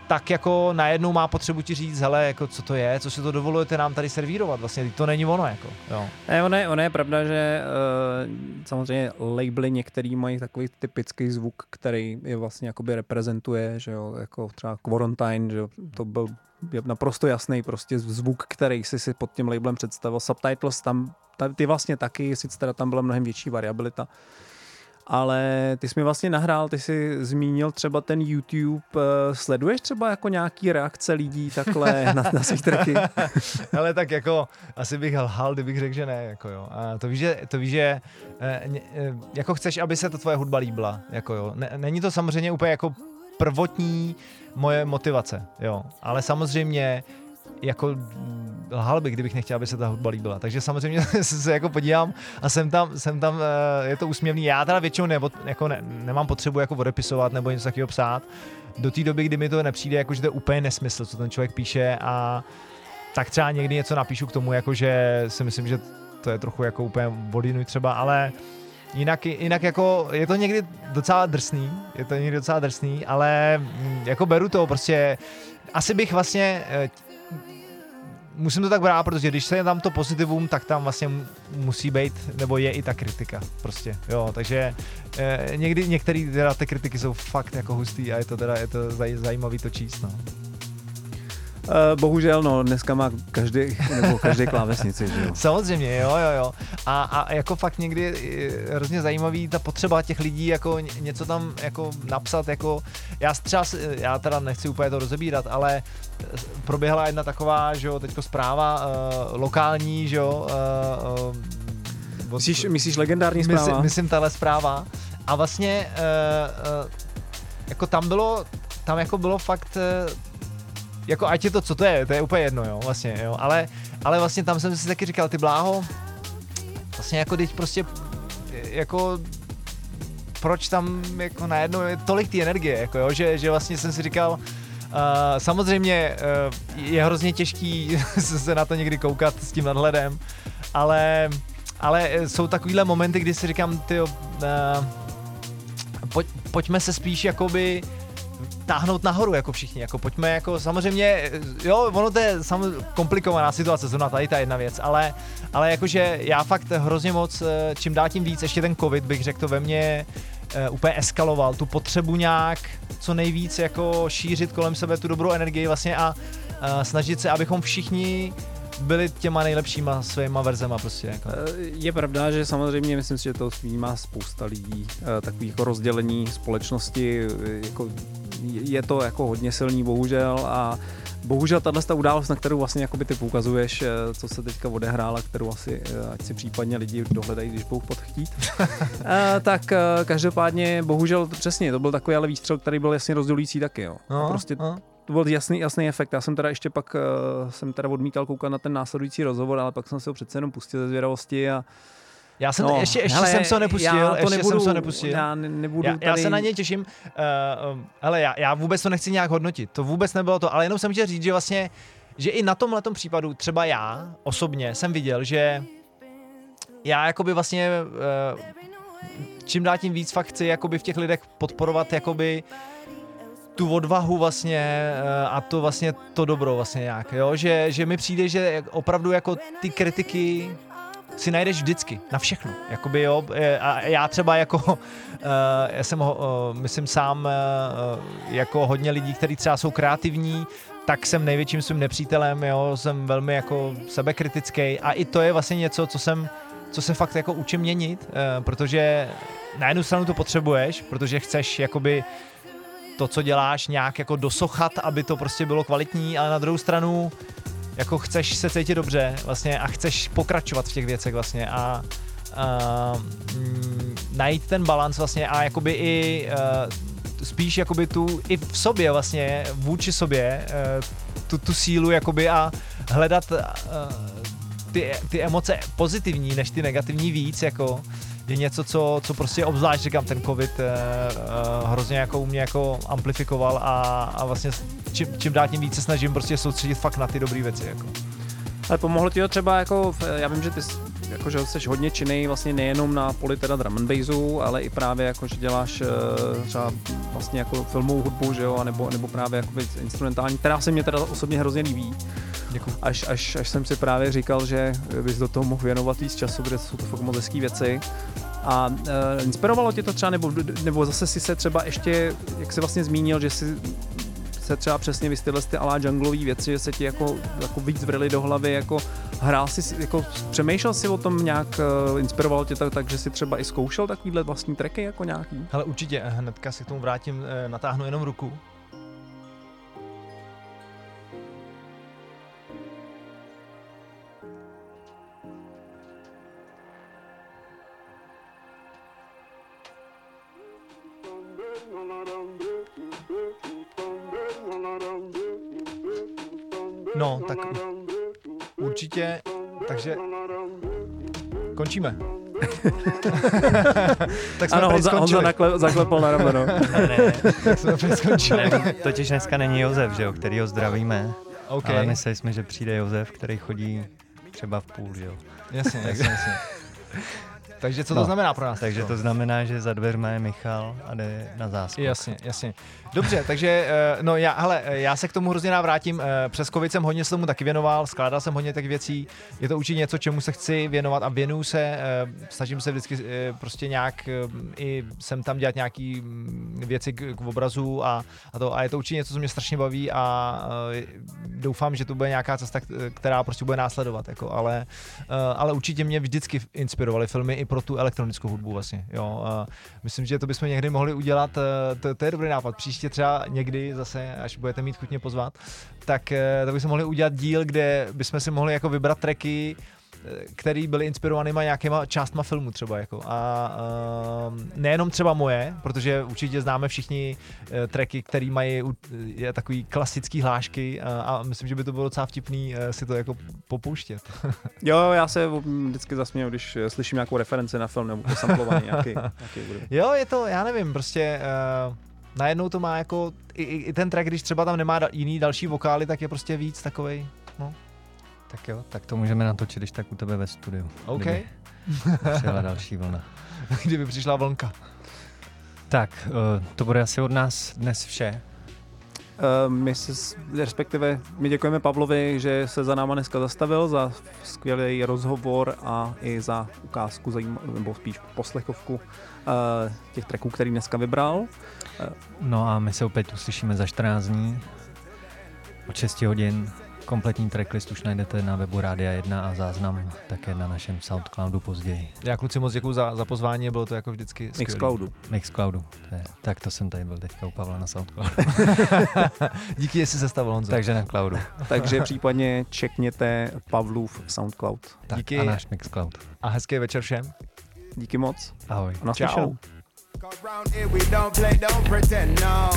tak jako najednou má potřebu ti říct, hele, jako co to je, co si to dovolujete nám tady servírovat, vlastně to není ono, jako, jo. Ne, ono je, ono je pravda, že uh, samozřejmě labely některý mají takový typický zvuk, který je vlastně jakoby reprezentuje, že jo, jako třeba Quarantine, že jo, to byl naprosto jasný prostě zvuk, který si si pod tím labelem představil. Subtitles tam, ty vlastně taky, sice teda tam byla mnohem větší variabilita, ale ty jsi mi vlastně nahrál, ty jsi zmínil třeba ten YouTube, sleduješ třeba jako nějaký reakce lidí takhle na, na svých tracky? Ale tak jako asi bych lhal, kdybych řekl, že ne, jako jo. A to víš, že, to víš, že eh, jako chceš, aby se to tvoje hudba líbila, jako jo. Není to samozřejmě úplně jako prvotní moje motivace, jo. Ale samozřejmě jako lhal bych, kdybych nechtěl, aby se ta hudba líbila. Takže samozřejmě se jako podívám a jsem tam, jsem tam eh, je to úsměvný. Já teda většinou ne, jako ne, nemám potřebu jako odepisovat nebo něco takového psát. Do té doby, kdy mi to nepřijde, jako že to je úplně nesmysl, co ten člověk píše a tak třeba někdy něco napíšu k tomu, jako že si myslím, že to je trochu jako úplně vodinuj třeba, ale jinak, jinak jako je to někdy docela drsný, je to někdy docela drsný, ale mm, jako beru to prostě, asi bych vlastně eh, musím to tak brát, protože když se je tam to pozitivum, tak tam vlastně musí být, nebo je i ta kritika prostě, jo, takže eh, někdy některé teda ty kritiky jsou fakt jako hustý a je to teda, je to zaj, zajímavý to číst, no. Uh, bohužel, no, dneska má každý, nebo každý klávesnici, že jo? Samozřejmě, jo, jo, jo. A, a jako fakt někdy je hrozně zajímavý ta potřeba těch lidí jako něco tam jako napsat, jako já třeba, já teda nechci úplně to rozebírat, ale proběhla jedna taková, že jo, teďko zpráva uh, lokální, že jo, uh, uh, myslíš, myslíš legendární zpráva? Myslím, myslím tahle zpráva. A vlastně uh, uh, jako tam bylo, tam jako bylo fakt uh, jako ať je to, co to je, to je úplně jedno, jo, vlastně, jo, ale, ale vlastně tam jsem si taky říkal, ty bláho, vlastně jako teď prostě, jako proč tam jako najednou je tolik té energie, jako jo, že, že vlastně jsem si říkal, uh, samozřejmě uh, je hrozně těžký se na to někdy koukat s tím nadhledem, ale, ale jsou takovýhle momenty, kdy si říkám, ty uh, pojď, pojďme se spíš jakoby táhnout nahoru jako všichni, jako pojďme jako samozřejmě, jo, ono to je samozřejmě komplikovaná situace, zrovna tady ta jedna věc, ale, ale jakože já fakt hrozně moc, eh, čím dál tím víc, ještě ten covid bych řekl to ve mně uh, úplně eskaloval, tu potřebu nějak co nejvíc jako šířit kolem sebe tu dobrou energii vlastně a uh, snažit se, abychom všichni byli těma nejlepšíma svýma verzema prostě. Jako. Eh, Je pravda, že samozřejmě myslím si, že to vnímá spousta lidí, eh, takový jako rozdělení společnosti, eh, jako je to jako hodně silný bohužel a bohužel tahle ta událost, na kterou vlastně jakoby ty poukazuješ, co se teďka odehrála, kterou asi, ať si případně lidi dohledají, když budou podchtít, tak každopádně bohužel přesně, to byl takový ale výstřel, který byl jasně rozdělující taky, jo. No, prostě no. To byl jasný, jasný efekt. Já jsem teda ještě pak uh, jsem teda odmítal koukat na ten následující rozhovor, ale pak jsem se ho přece jenom pustil ze zvědavosti a Já jsem no, ještě, ještě hele, jsem se ho nepustil, já to ještě nebudu, jsem se ho nepustil. Já ne, nebudu já, tady... já se na něj těším. Uh, ale já, já vůbec to nechci nějak hodnotit. To vůbec nebylo to, ale jenom jsem chtěl říct, že vlastně, že i na tomhle případu třeba já osobně jsem viděl, že já jakoby vlastně uh, čím dál tím víc fakt chci jakoby v těch lidech podporovat jakoby tu odvahu vlastně eh, a to vlastně to dobro vlastně nějak, jo? Že, že mi přijde, že opravdu jako ty kritiky si najdeš vždycky, na všechno. Jakoby jo, a já třeba jako, eh, já jsem, eh, myslím sám, eh, jako hodně lidí, kteří třeba jsou kreativní, tak jsem největším svým nepřítelem, jo, jsem velmi jako sebekritický a i to je vlastně něco, co jsem, co se fakt jako učím měnit, protože na jednu stranu to potřebuješ, protože chceš jakoby to, co děláš, nějak jako dosochat, aby to prostě bylo kvalitní, ale na druhou stranu jako chceš se cítit dobře vlastně a chceš pokračovat v těch věcech vlastně a uh, mm, najít ten balans vlastně a jakoby i uh, spíš jakoby tu i v sobě vlastně vůči sobě uh, tu, tu sílu jakoby a hledat uh, ty, ty emoce pozitivní než ty negativní víc jako je něco, co, co prostě obzvlášť říkám, ten covid uh, uh, hrozně jako u mě jako amplifikoval a, a vlastně čím, čím dál tím více snažím prostě soustředit fakt na ty dobré věci. Jako. Ale pomohlo ti to třeba jako, já vím, že ty jako, že jsi hodně činný vlastně nejenom na poli teda drum and bassu, ale i právě jako, že děláš eh, třeba vlastně jako filmovou hudbu, že jo, nebo, nebo právě jako instrumentální, která se mě teda osobně hrozně líbí. Děkuji. Až, až, až jsem si právě říkal, že bys do toho mohl věnovat víc času, protože jsou to fakt moc hezký věci. A uh, inspirovalo tě to třeba, nebo, nebo zase si se třeba ještě, jak jsi vlastně zmínil, že si se třeba přesně vy tyhle ty alá junglový věci, že se ti jako, jako víc vrily do hlavy, jako hrál si, jako přemýšlel si o tom nějak, uh, inspirovalo tě to tak, že si třeba i zkoušel takovýhle vlastní tracky jako nějaký? Ale určitě, eh, hnedka se k tomu vrátím, eh, natáhnu jenom ruku. No, tak určitě, takže končíme. tak jsme Ano, Honza, Honza nakle, zaklepal na rameno. Ne, tak jsme skončili. Ne, totiž dneska není Josef, že jo, který ho zdravíme. OK. Ale mysleli jsme, že přijde Josef, který chodí třeba v půl, že jo. Jasně, jasně, jasně. Takže co to znamená pro nás Takže to znamená, že za dveřma je Michal a jde na záskok. Jasně, jasně. Dobře, takže eh, no já, hele, eh, já se k tomu hrozně vrátím. Eh, Přes covid jsem hodně se tomu taky věnoval, skládal jsem hodně těch věcí. Je to určitě něco, čemu se chci věnovat a věnuju se. Snažím se vždycky prostě nějak i sem tam dělat nějaký mm, věci k, k obrazu a, a to. A je to určitě něco, co mě strašně baví a doufám, že to bude nějaká cesta, která prostě bude následovat. Jako, ale, ale určitě mě vždycky inspirovaly filmy i pro tu elektronickou hudbu vlastně. Jo. Myslím, že to bychom někdy mohli udělat, eh, to, to je dobrý nápad. Příště třeba někdy zase, až budete mít chuť mě pozvat, tak eh, to bychom mohli udělat díl, kde bychom si mohli jako vybrat tracky, který byly inspirovanýma nějakýma částma filmu třeba jako. A um, nejenom třeba moje, protože určitě známe všichni uh, tracky, který mají uh, je takový klasický hlášky a, a myslím, že by to bylo docela vtipný uh, si to jako popouštět. Jo, já se vždycky zasměju, když slyším nějakou referenci na film nebo samplovaný nějaký, nějaký. Jo, je to, já nevím, prostě uh, najednou to má jako, i, i i ten track, když třeba tam nemá da, jiný další vokály, tak je prostě víc takovej, no. Tak jo, tak to můžeme natočit, když tak u tebe ve studiu. OK. Kdyby Přijela další vlna. Kdyby přišla vlnka. Tak, eh, to bude asi od nás dnes vše. Uh, my se, respektive my děkujeme Pavlovi, že se za náma dneska zastavil, za skvělý rozhovor a i za ukázku, zajím, nebo spíš poslechovku uh, těch tracků, který dneska vybral. No a my se opět uslyšíme za 14 dní od 6 hodin Kompletní tracklist už najdete na webu Rádia 1 a záznam také na našem Soundcloudu později. Já kluci moc děkuji za, za pozvání, bylo to jako vždycky skvělý. Mixcloudu. Mixcloudu. To je, tak to jsem tady byl teďka u Pavla na Soundcloudu. Díky, jestli se stavil Honzo. Takže na cloudu. Takže případně čekněte Pavlův Soundcloud. Tak, Díky. A náš Mixcloud. A hezký večer všem. Díky moc. Ahoj. A. Around here we don't play, don't pretend, no.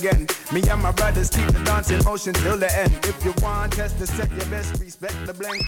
Again. Me and my brothers keep the dance in motion till the end. If you want test to set your best, respect the blend.